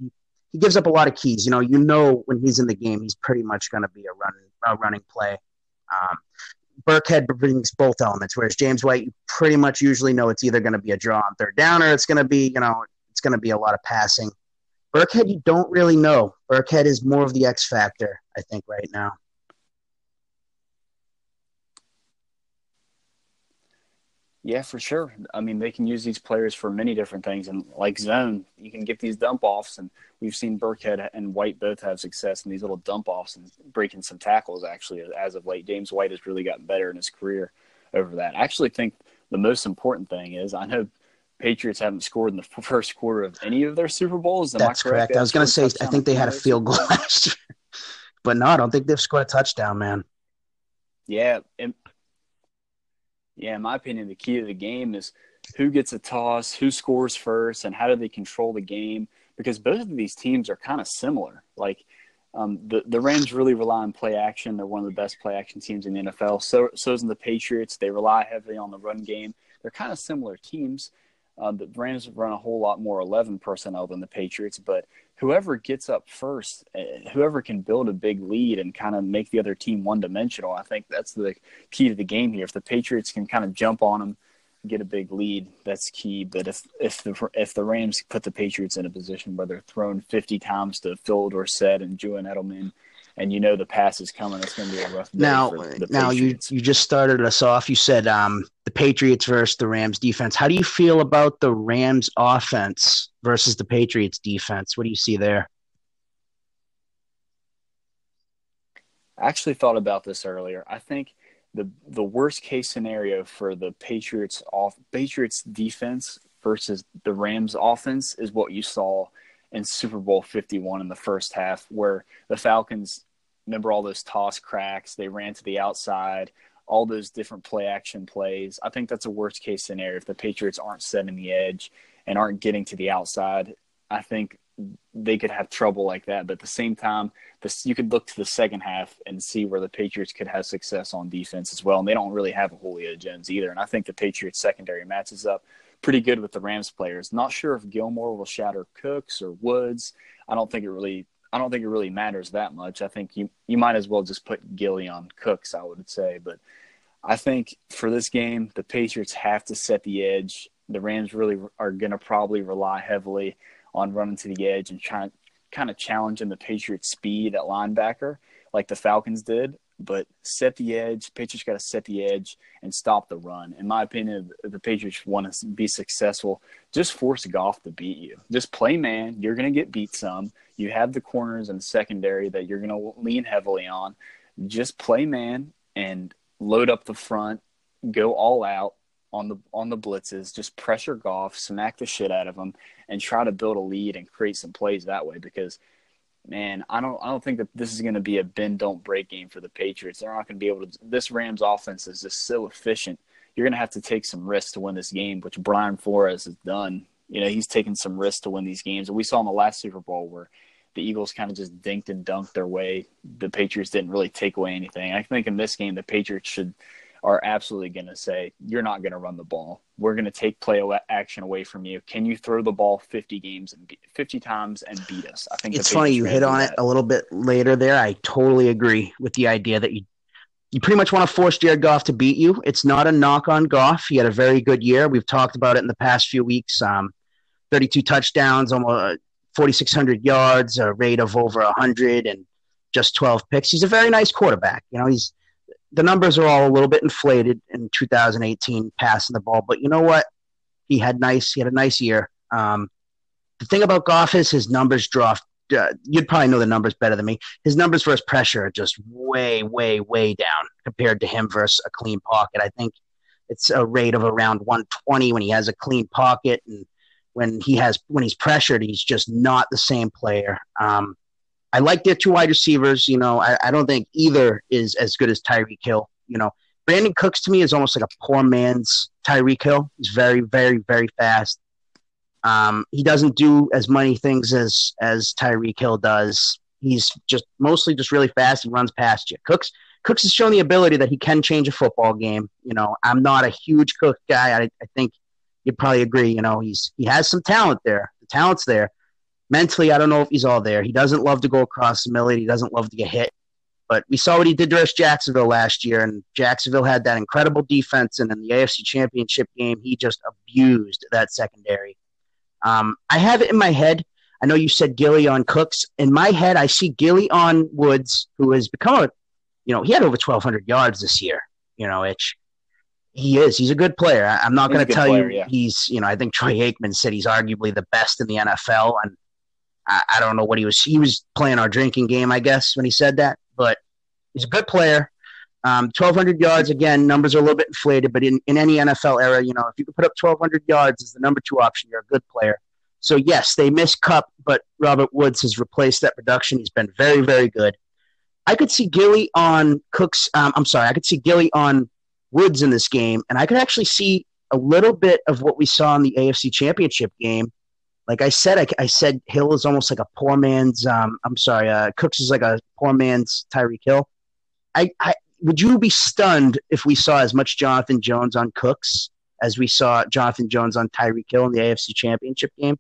he gives up a lot of keys. You know, you know when he's in the game, he's pretty much going to be a running a running play. Um, Burkhead brings both elements, whereas James White, you pretty much usually know it's either going to be a draw on third down or it's going to be, you know, it's going to be a lot of passing. Burkhead, you don't really know. Burkhead is more of the X factor, I think, right now. Yeah, for sure. I mean, they can use these players for many different things, and like zone, you can get these dump offs, and we've seen Burkhead and White both have success in these little dump offs and breaking some tackles. Actually, as of late, James White has really gotten better in his career over that. I actually think the most important thing is I know Patriots haven't scored in the first quarter of any of their Super Bowls. Am That's correct. I was going to say I think they had a field goal last year, but no, I don't think they've scored a touchdown, man. Yeah, and yeah, in my opinion, the key to the game is who gets a toss, who scores first, and how do they control the game. Because both of these teams are kind of similar. Like um, the the Rams really rely on play action. They're one of the best play action teams in the NFL. So so is the Patriots. They rely heavily on the run game. They're kind of similar teams. Uh, the Rams run a whole lot more 11 personnel than the Patriots, but whoever gets up first, uh, whoever can build a big lead and kind of make the other team one dimensional, I think that's the key to the game here. If the Patriots can kind of jump on them, get a big lead, that's key. But if if the if the Rams put the Patriots in a position where they're thrown 50 times to Phil Dorsett and Julian Edelman – and you know the pass is coming. It's going to be a rough now. now you you just started us off. You said um, the Patriots versus the Rams defense. How do you feel about the Rams offense versus the Patriots defense? What do you see there? I actually thought about this earlier. I think the the worst case scenario for the Patriots off Patriots defense versus the Rams offense is what you saw in Super Bowl 51 in the first half where the Falcons remember all those toss cracks. They ran to the outside, all those different play action plays. I think that's a worst case scenario if the Patriots aren't setting the edge and aren't getting to the outside. I think they could have trouble like that. But at the same time, this you could look to the second half and see where the Patriots could have success on defense as well. And they don't really have a Julio Jones either. And I think the Patriots secondary matches up pretty good with the Rams players. Not sure if Gilmore will shatter Cooks or Woods. I don't think it really I don't think it really matters that much. I think you you might as well just put Gilly on Cooks, I would say. But I think for this game, the Patriots have to set the edge. The Rams really are going to probably rely heavily on running to the edge and trying kind of challenging the Patriots' speed at linebacker, like the Falcons did. But set the edge. Patriots got to set the edge and stop the run. In my opinion, if the Patriots want to be successful, just force Goff to beat you. Just play man. You're going to get beat some. You have the corners and secondary that you're going to lean heavily on. Just play man and load up the front, go all out on the on the blitzes, just pressure Goff, smack the shit out of him, and try to build a lead and create some plays that way. Because man, I don't I don't think that this is going to be a bend don't break game for the Patriots. They're not going to be able to. This Rams offense is just so efficient. You're going to have to take some risks to win this game, which Brian Flores has done. You know, he's taken some risks to win these games, and we saw in the last Super Bowl where the Eagles kind of just dinked and dunked their way. The Patriots didn't really take away anything. I think in this game, the Patriots should are absolutely going to say, "You're not going to run the ball. We're going to take play action away from you. Can you throw the ball 50 games and be, 50 times and beat us?" I think it's funny you hit on that. it a little bit later there. I totally agree with the idea that you you pretty much want to force Jared Goff to beat you. It's not a knock on Goff. He had a very good year. We've talked about it in the past few weeks. Um, 32 touchdowns, almost 4,600 yards, a rate of over 100, and just 12 picks. He's a very nice quarterback. You know, he's the numbers are all a little bit inflated in 2018 passing the ball, but you know what? He had nice. He had a nice year. Um, the thing about Goff is his numbers dropped. Uh, you'd probably know the numbers better than me. His numbers versus pressure are just way, way, way down compared to him versus a clean pocket. I think it's a rate of around 120 when he has a clean pocket, and when he has when he's pressured, he's just not the same player. Um, I like their two wide receivers. You know, I, I don't think either is as good as Tyreek Hill. You know, Brandin Cooks to me is almost like a poor man's Tyreek Hill. He's very, very, very fast. Um, he doesn't do as many things as as Tyreek Hill does. He's just mostly just really fast. He runs past you. Cooks Cooks has shown the ability that he can change a football game. You know, I'm not a huge Cook guy. I, I think you'd probably agree. You know, he's he has some talent there. The talent's there. Mentally, I don't know if he's all there. He doesn't love to go across the middle. He doesn't love to get hit. But we saw what he did to us Jacksonville last year, and Jacksonville had that incredible defense. And in the AFC Championship game, he just abused that secondary. Um, I have it in my head. I know you said Gilly on Cooks. In my head, I see Gilly on Woods, who has become a, you know, he had over 1,200 yards this year. You know, it's he is. He's a good player. I, am not going to tell player, you yeah. he's. You know, I think Troy Aikman said he's arguably the best in the NFL, and I, I, don't know what he was. He was playing our drinking game, I guess, when he said that. But he's a good player. Um, 1,200 yards again. Numbers are a little bit inflated, but in, in any NFL era, you know, if you can put up 1,200 yards as the number two option, you're a good player. So yes, they missed Kupp, but Robert Woods has replaced that production. He's been very, very good. I could see Gilly on Cooks. Um, I'm sorry, I could see Gilly on Woods in this game, and I could actually see a little bit of what we saw in the AFC Championship game. Like I said, I, I said Hill is almost like a poor man's. Um, I'm sorry, uh, Cooks is like a poor man's Tyreek Hill. I, I would you be stunned if we saw as much Jonathan Jones on Cooks as we saw Jonathan Jones on Tyreek Hill in the AFC Championship game?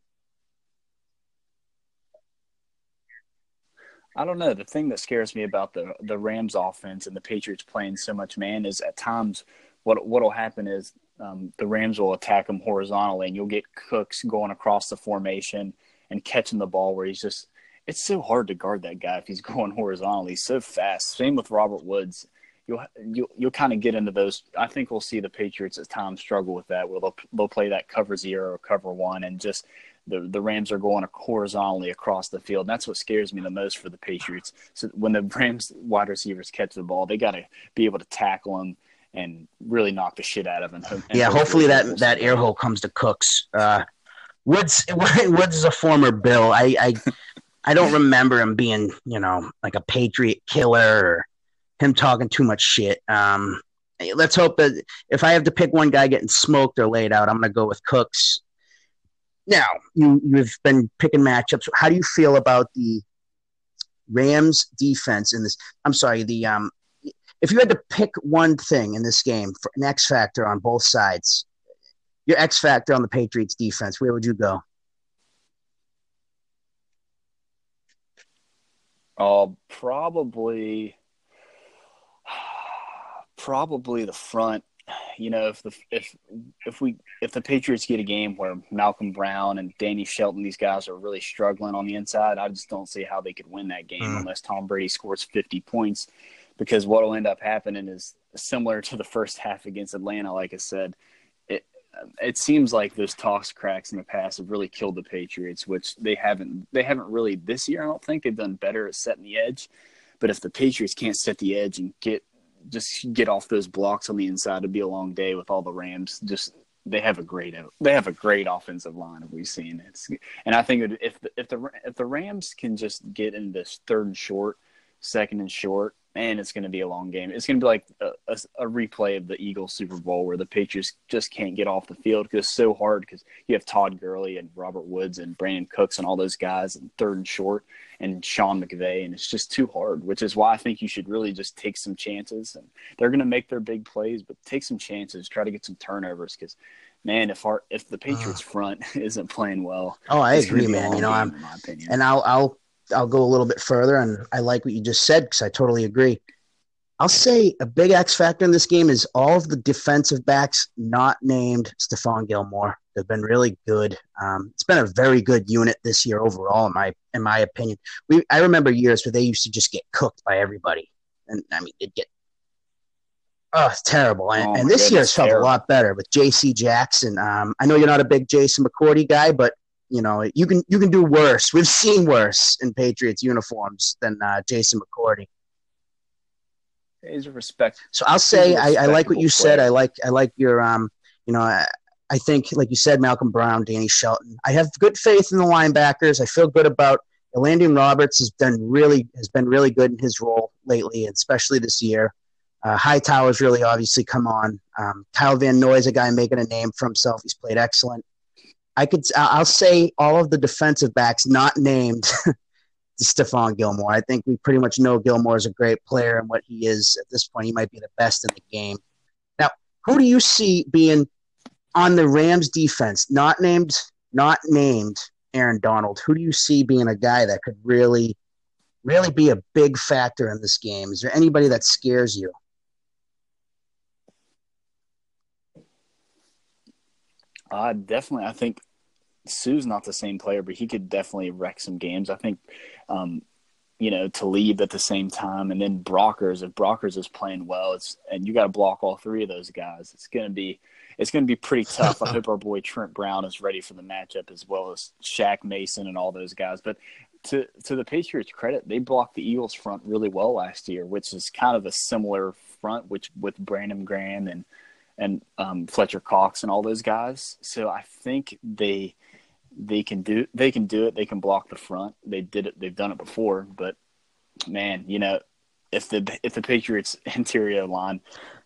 I don't know. The thing that scares me about the the Rams offense and the Patriots playing so much man is at times what what'll happen is um, the Rams will attack them horizontally, and you'll get Cooks going across the formation and catching the ball where he's just. It's so hard to guard that guy if he's going horizontally. So fast. Same with Robert Woods. You'll you'll, you'll kind of get into those. I think we'll see the Patriots at times struggle with that, where they'll they'll play that cover zero or cover one, and just the the Rams are going horizontally across the field. And that's what scares me the most for the Patriots. So when the Rams wide receivers catch the ball, they got to be able to tackle them and really knock the shit out of him. And yeah, hopefully that that air hole comes to Cooks. Uh, Woods Woods is a former Bill. I I, I don't remember him being you know like a Patriot killer or him talking too much shit. Um, let's hope that if I have to pick one guy getting smoked or laid out, I'm going to go with Cooks now you you've been picking matchups. How do you feel about the Rams defense in this? I'm sorry, the um, if you had to pick one thing in this game for an X factor on both sides, your X factor on the Patriots defense, where would you go? Uh, probably, probably the front. You know, if the if if we if the Patriots get a game where Malcolm Brown and Danny Shelton, these guys are really struggling on the inside, I just don't see how they could win that game mm. unless Tom Brady scores fifty points. Because what will end up happening is similar to the first half against Atlanta. Like I said, it it seems like those toss cracks in the past have really killed the Patriots, which they haven't. They haven't really this year. I don't think they've done better at setting the edge. But if the Patriots can't set the edge and get just get off those blocks on the inside, it'd be a long day with all the Rams. Just they have a great they have a great offensive line. We've seen it, and I think if the, if the if the Rams can just get in this third and short, second and short, man, it's going to be a long game. It's going to be like a, a, a, replay of the Eagles Super Bowl where the Patriots just can't get off the field because it's so hard because you have Todd Gurley and Robert Woods and Brandin Cooks and all those guys and third and short and Sean McVay and it's just too hard, which is why I think you should really just take some chances and they're going to make their big plays, but take some chances, try to get some turnovers because man, if our if the Patriots front isn't playing well, oh, I agree, man. You know, I'm, my opinion and I'll I'll I'll go a little bit further, and I like what you just said because I totally agree. I'll say a big X factor in this game is all of the defensive backs not named Stephon Gilmore. They've been really good. Um, it's been a very good unit this year overall, in my in my opinion. We I remember years where they used to just get cooked by everybody, and I mean they'd get oh it's terrible. And, oh and this year has felt a lot better with J.C. Jackson. Um, I know you're not a big Jason McCourty guy, but you know, you can you can do worse. We've seen worse in Patriots uniforms than uh, Jason McCourty. He's a respect. So I'll say I, I, like what you player. said. I like I like your um. You know, I, I think like you said, Malcolm Brown, Danny Shelton. I have good faith in the linebackers. I feel good about Elandon Roberts has been really has been really good in his role lately, especially this year. Uh, Hightower's really obviously come on. Um, Kyle Van Noy's a guy making a name for himself. He's played excellent. I could I'll say all of the defensive backs not named Stephon Gilmore. I think we pretty much know Gilmore is a great player and what he is at this point. He might be the best in the game. Now, who do you see being on the Rams defense? Not named, not named Aaron Donald. Who do you see being a guy that could really, really be a big factor in this game? Is there anybody that scares you? Uh, definitely. I think Suh's not the same player, but he could definitely wreck some games. I think, um, you know, Talib at the same time, and then Brockers. If Brockers is playing well, it's and you got to block all three of those guys. It's gonna be it's gonna be pretty tough. I hope our boy Trent Brown is ready for the matchup as well as Shaq Mason and all those guys. But to to the Patriots' credit, they blocked the Eagles front really well last year, which is kind of a similar front, which with Brandon Graham and and um, Fletcher Cox and all those guys. So I think they they can do they can do it. They can block the front. They did it. They've done it before. But man, you know, if the if the Patriots interior line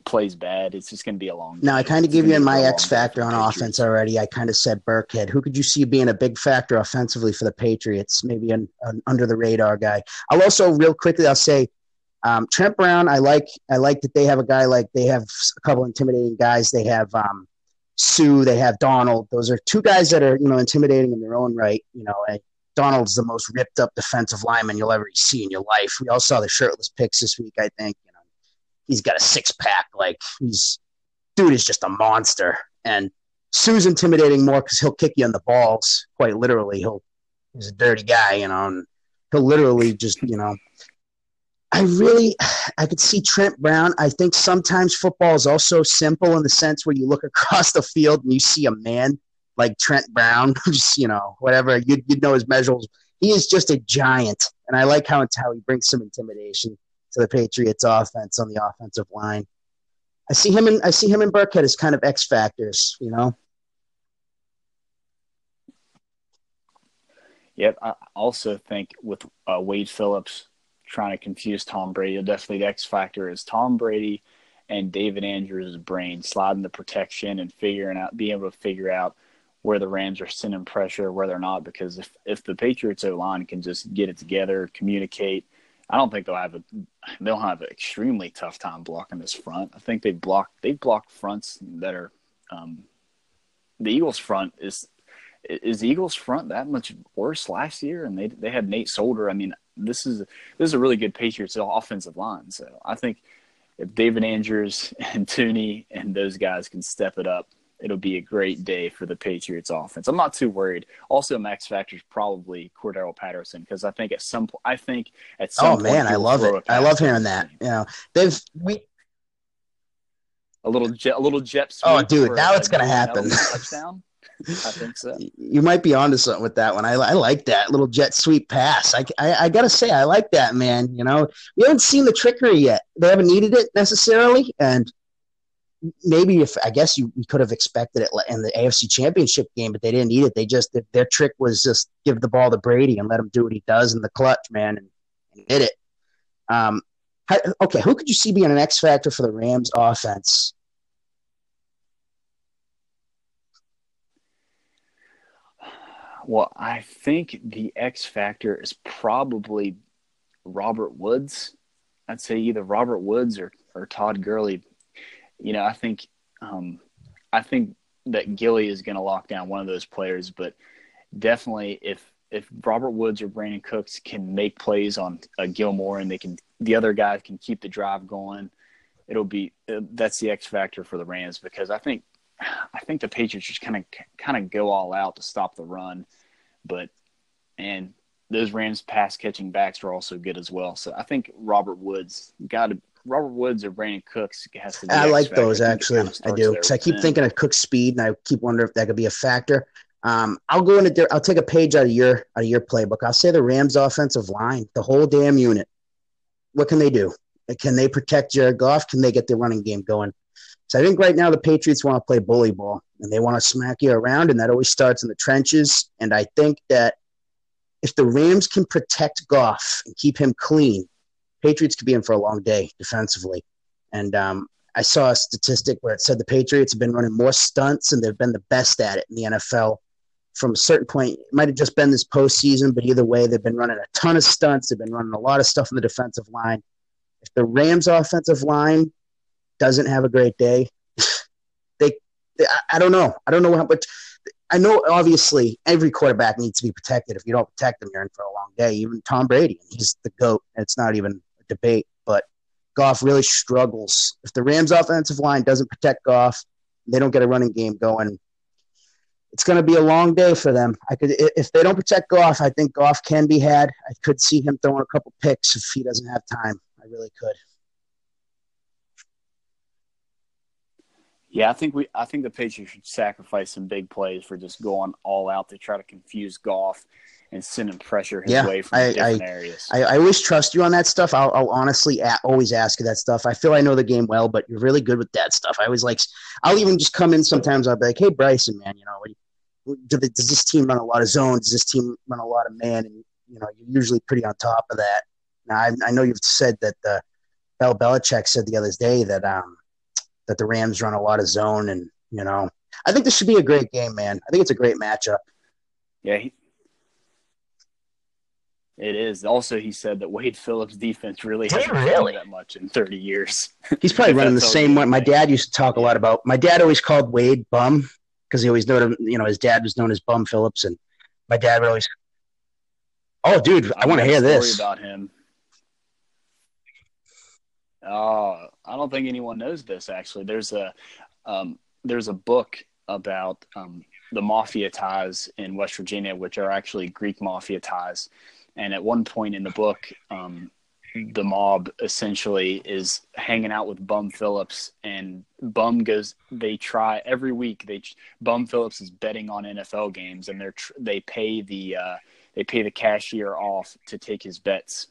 plays bad, it's just going to be a long. Now I kind of give you my X factor on offense already. I kind of said Burkhead. Who could you see being a big factor offensively for the Patriots? Maybe an, an under the radar guy. I'll also real quickly. I'll say. Um, Trent Brown, I like. I like that they have a guy like they have a couple intimidating guys. They have um, Suh, they have Donald. Those are two guys that are, you know, intimidating in their own right. You know, and Donald's the most ripped up defensive lineman you'll ever see in your life. We all saw the shirtless pics this week, I think. You know, he's got a six pack. Like he's dude is just a monster. And Suh's intimidating more because he'll kick you in the balls, quite literally. He'll he's a dirty guy, you know, and he'll literally just, you know, I really, I could see Trent Brown. I think sometimes football is also simple in the sense where you look across the field and you see a man like Trent Brown, just you know, whatever you'd, you'd know his measurables. He is just a giant, and I like how how he brings some intimidation to the Patriots' offense on the offensive line. I see him in I see him in Burkhead as kind of X factors, you know. Yep, I also think with uh, Wade Phillips trying to confuse Tom Brady. Definitely the X factor is Tom Brady and David Andrews' brain sliding the protection and figuring out, being able to figure out where the Rams are sending pressure, where they're not. Because if if the Patriots O line can just get it together, communicate, I don't think they'll have a they'll have an extremely tough time blocking this front. I think they've blocked they've blocked fronts that are um, the Eagles front is is Eagles front that much worse last year, and they they had Nate Solder. I mean, this is this is a really good Patriots offensive line. So I think if David Andrews and Thuney and those guys can step it up, it'll be a great day for the Patriots offense. I'm not too worried. Also, Max Factor is probably Cordarrelle Patterson because I think at some point, I think at oh, some oh man, I love it. I love hearing that. You know, they've we a little jet, a little jet. Oh, dude, now it's gonna happen. Touchdown. I think so. You might be onto something with that one. I, I like that little jet sweep pass. I, I, I, gotta say, I like that, man. You know, we haven't seen the trickery yet. They haven't needed it necessarily, and maybe if I guess you, could have expected it in the AFC Championship game, but they didn't need it. They just their trick was just give the ball to Brady and let him do what he does in the clutch, man, and, and hit it. Um, okay, who could you see being an X factor for the Rams offense? Well, I think the X factor is probably Robert Woods. I'd say either Robert Woods or, or Todd Gurley. You know, I think um, I think that Gilly is going to lock down one of those players, but definitely if if Robert Woods or Brandin Cooks can make plays on uh, Gilmore and they can the other guys can keep the drive going, it'll be uh, that's the X factor for the Rams because I think I think the Patriots just kind of kind of go all out to stop the run, but and those Rams pass catching backs are also good as well. So I think Robert Woods got to Robert Woods or Brandin Cooks has to. I like those actually. Kind of I do because I keep thinking of Cook's speed, and I keep wondering if that could be a factor. Um, I'll go into. there. I'll take a page out of your out of your playbook. I'll say the Rams' offensive line, the whole damn unit. What can they do? Can they protect Jared Goff? Can they get the running game going? So I think right now the Patriots want to play bully ball and they want to smack you around, and that always starts in the trenches. And I think that if the Rams can protect Goff and keep him clean, Patriots could be in for a long day defensively. And um, I saw a statistic where it said the Patriots have been running more stunts and they've been the best at it in the NFL. From a certain point, it might have just been this postseason, but either way, they've been running a ton of stunts. They've been running a lot of stuff in the defensive line. If the Rams' offensive line doesn't have a great day, they, they I, don't know. I don't know how much. I know obviously every quarterback needs to be protected. If you don't protect them, you're in for a long day. Even Tom Brady, he's the goat. It's not even a debate. But Goff really struggles. If the Rams' offensive line doesn't protect Goff, they don't get a running game going. It's going to be a long day for them. I could, if they don't protect Goff, I think Goff can be had. I could see him throwing a couple picks if he doesn't have time. I really could. Yeah, I think we I think the Patriots should sacrifice some big plays for just going all out to try to confuse Goff and sending pressure his yeah, way from I, different I, areas. I, I, always trust you on that stuff. I'll, I'll honestly a- always ask you that stuff. I feel I know the game well, but you're really good with that stuff. I always like. I'll even just come in sometimes. I'll be like, "Hey, Bryson, man, you know, does this team run a lot of zones? Does this team run a lot of man?" And you know, you're usually pretty on top of that. Now, I, I know you've said that the Bell Belichick said the other day that um, that the Rams run a lot of zone, and you know, I think this should be a great game, man. I think it's a great matchup. Yeah, he, it is. Also, he said that Wade Phillips' defense really hasn't really? that much in 30 years. He's probably running the same one. My dad used to talk a lot about. My dad always called Wade Bum because he always known him. You know, his dad was known as Bum Phillips, and my dad would always. Oh, dude, I, I want to hear this about him. Uh, I don't think anyone knows this. Actually, there's a um, there's a book about um, the mafia ties in West Virginia, which are actually Greek mafia ties. And at one point in the book, um, the mob essentially is hanging out with Bum Phillips, and Bum goes. They try every week. They Bum Phillips is betting on NFL games, and they're they pay the uh, they pay the cashier off to take his bets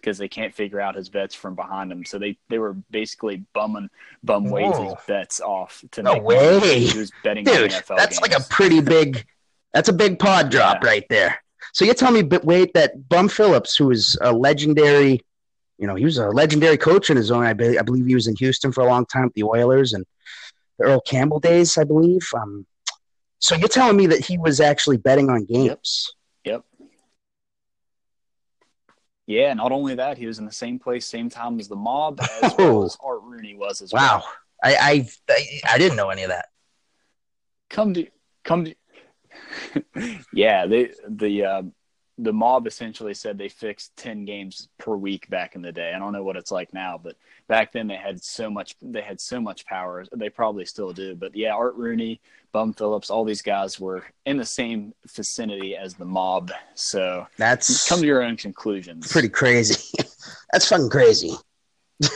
because they can't figure out his bets from behind him. So they, they were basically bumming bum Wade's bets off to no make way. He was betting Dude, NFL that's games. like a pretty big. That's a big pod drop yeah. right there. So you're telling me, Wade, that Bum Phillips, who is a legendary, you know, he was a legendary coach in his own. I, be, I believe he was in Houston for a long time with the Oilers and the Earl Campbell days, I believe. Um, So you're telling me that he was actually betting on games? Yep. Yeah, not only that, he was in the same place, same time as the mob, as well as Art Rooney was as Wow. well. Wow, I I I didn't know any of that. Come to come to Yeah, they the uh the mob essentially said they fixed 10 games per week back in the day. I don't know what it's like now, but back then they had so much they had so much power. They probably still do. But yeah, Art Rooney, Bum Phillips, all these guys were in the same vicinity as the mob. So That's come to your own conclusions. pretty crazy. That's fucking crazy.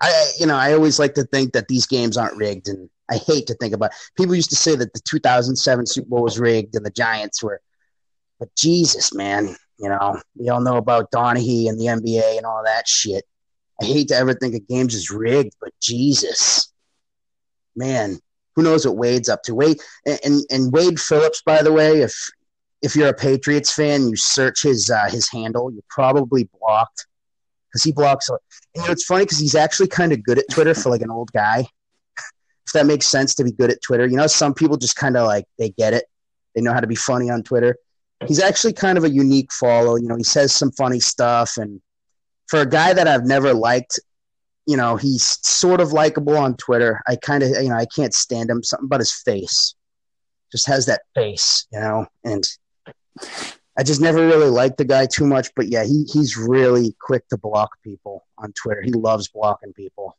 I you know I always like to think that these games aren't rigged, and I hate to think about. People used to say that the 2007 Super Bowl was rigged and the Giants were, but Jesus, man, you know we all know about Donaghy and the NBA and all that shit. I hate to ever think a game's is rigged, but Jesus, man, who knows what Wade's up to? Wade and and, and Wade Phillips, by the way, if if you're a Patriots fan, you search his uh, his handle, you're probably blocked because he blocks. And you know, it's funny because he's actually kind of good at Twitter for like an old guy. if that makes sense to be good at Twitter, you know, some people just kind of like they get it, they know how to be funny on Twitter. He's actually kind of a unique follow. You know, he says some funny stuff, and for a guy that I've never liked, you know, he's sort of likable on Twitter. I kind of, you know, I can't stand him. Something about his face, just has that face, you know, and I just never really liked the guy too much, but yeah, he he's really quick to block people on Twitter. He loves blocking people.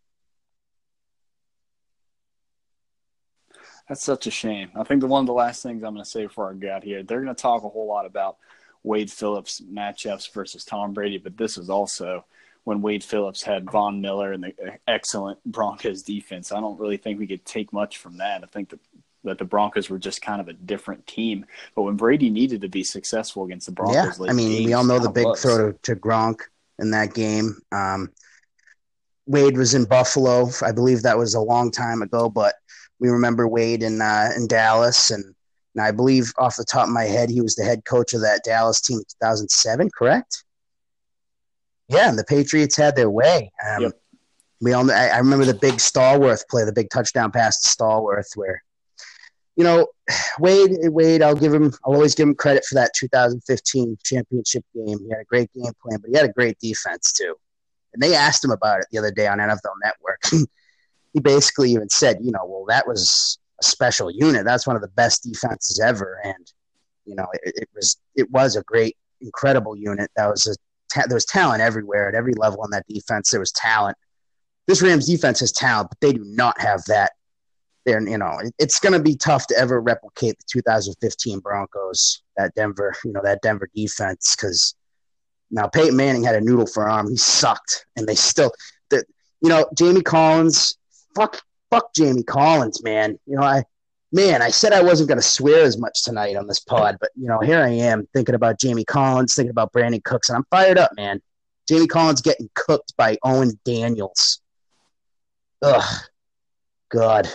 That's such a shame. I think the one of the last things I'm going to say before I get out here, they're going to talk a whole lot about Wade Phillips matchups versus Tom Brady, but this is also when Wade Phillips had Von Miller and the excellent Broncos defense. I don't really think we could take much from that. I think that that the Broncos were just kind of a different team. But when Brady needed to be successful against the Broncos, Yeah, late I mean, games, we all know the big was. throw to, to Gronk in that game. Um, Wade was in Buffalo. I believe that was a long time ago, but we remember Wade in uh, in Dallas, and, and I believe off the top of my head, he was the head coach of that Dallas team in 2007. Correct? Yeah, and the Patriots had their way. Um, Yep. We all. know- I, I remember the big Stallworth play, the big touchdown pass to Stallworth, where you know, Wade, Wade, I'll give him, I'll always give him credit for that 2015 championship game. He had a great game plan, but he had a great defense too. And they asked him about it the other day on NFL Network. he basically even said, you know, well, that was a special unit. That's one of the best defenses ever. And, you know, it, it was, it was a great, incredible unit. That was a, ta- there was talent everywhere at every level on that defense. There was talent. This Rams defense has talent, but they do not have that they're you know it- it's going to be tough to ever replicate the 2015 Broncos that Denver you know that Denver defense because now Peyton Manning had a noodle for arm he sucked and they still you know Jamie Collins fuck fuck Jamie Collins man you know I man I said I wasn't going to swear as much tonight on this pod but you know here I am thinking about Jamie Collins thinking about Brandin Cooks and I'm fired up man Jamie Collins getting cooked by Owen Daniels ugh God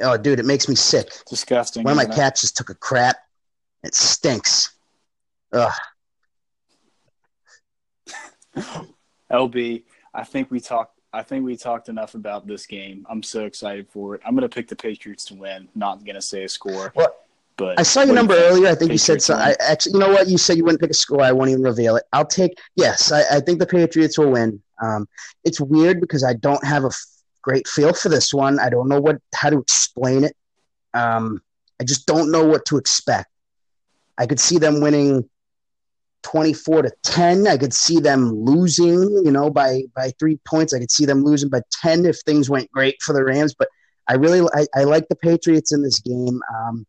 Oh, dude, it makes me sick. Disgusting. One of my cats just took a crap. It stinks. Ugh. LB, I think we talked. I think we talked enough about this game. I'm so excited for it. I'm going to pick the Patriots to win. Not going to say a score. Well, but I saw your number you earlier. I think you said Patriots so. I actually, you know what? You said you wouldn't pick a score. I won't even reveal it. I'll take. Yes, I, I think the Patriots will win. Um, it's weird because I don't have a f- great feel for this one. I don't know what how to explain it. Um, I just don't know what to expect. I could see them winning 24 to 10. I could see them losing, you know, by by 3 points. I could see them losing by 10 if things went great for the Rams, but I really I, I like the Patriots in this game. Um,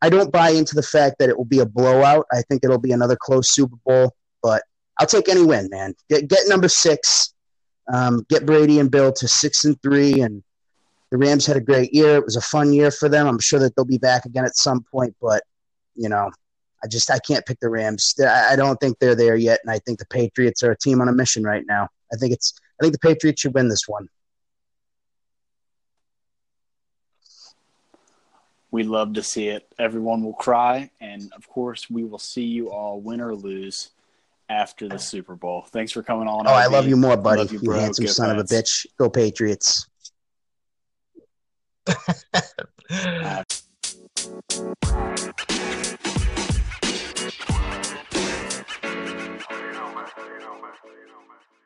I don't buy into the fact that it will be a blowout. I think it'll be another close Super Bowl, but I'll take any win, man. Get, get number 6. Um, get Brady and Bill to 6 and 3 and the Rams had a great year. It was a fun year for them. I'm sure that they'll be back again at some point, but you know, I just I can't pick the Rams. I I don't think they're there yet, and I think the Patriots are a team on a mission right now. I think it's I think the Patriots should win this one. We love to see it. Everyone will cry, and of course, we will see you all win or lose after the Super Bowl. Thanks for coming on. Oh, I love you more, buddy. Love you, you handsome Go son of a bitch. Go Patriots. uh, so you know, man.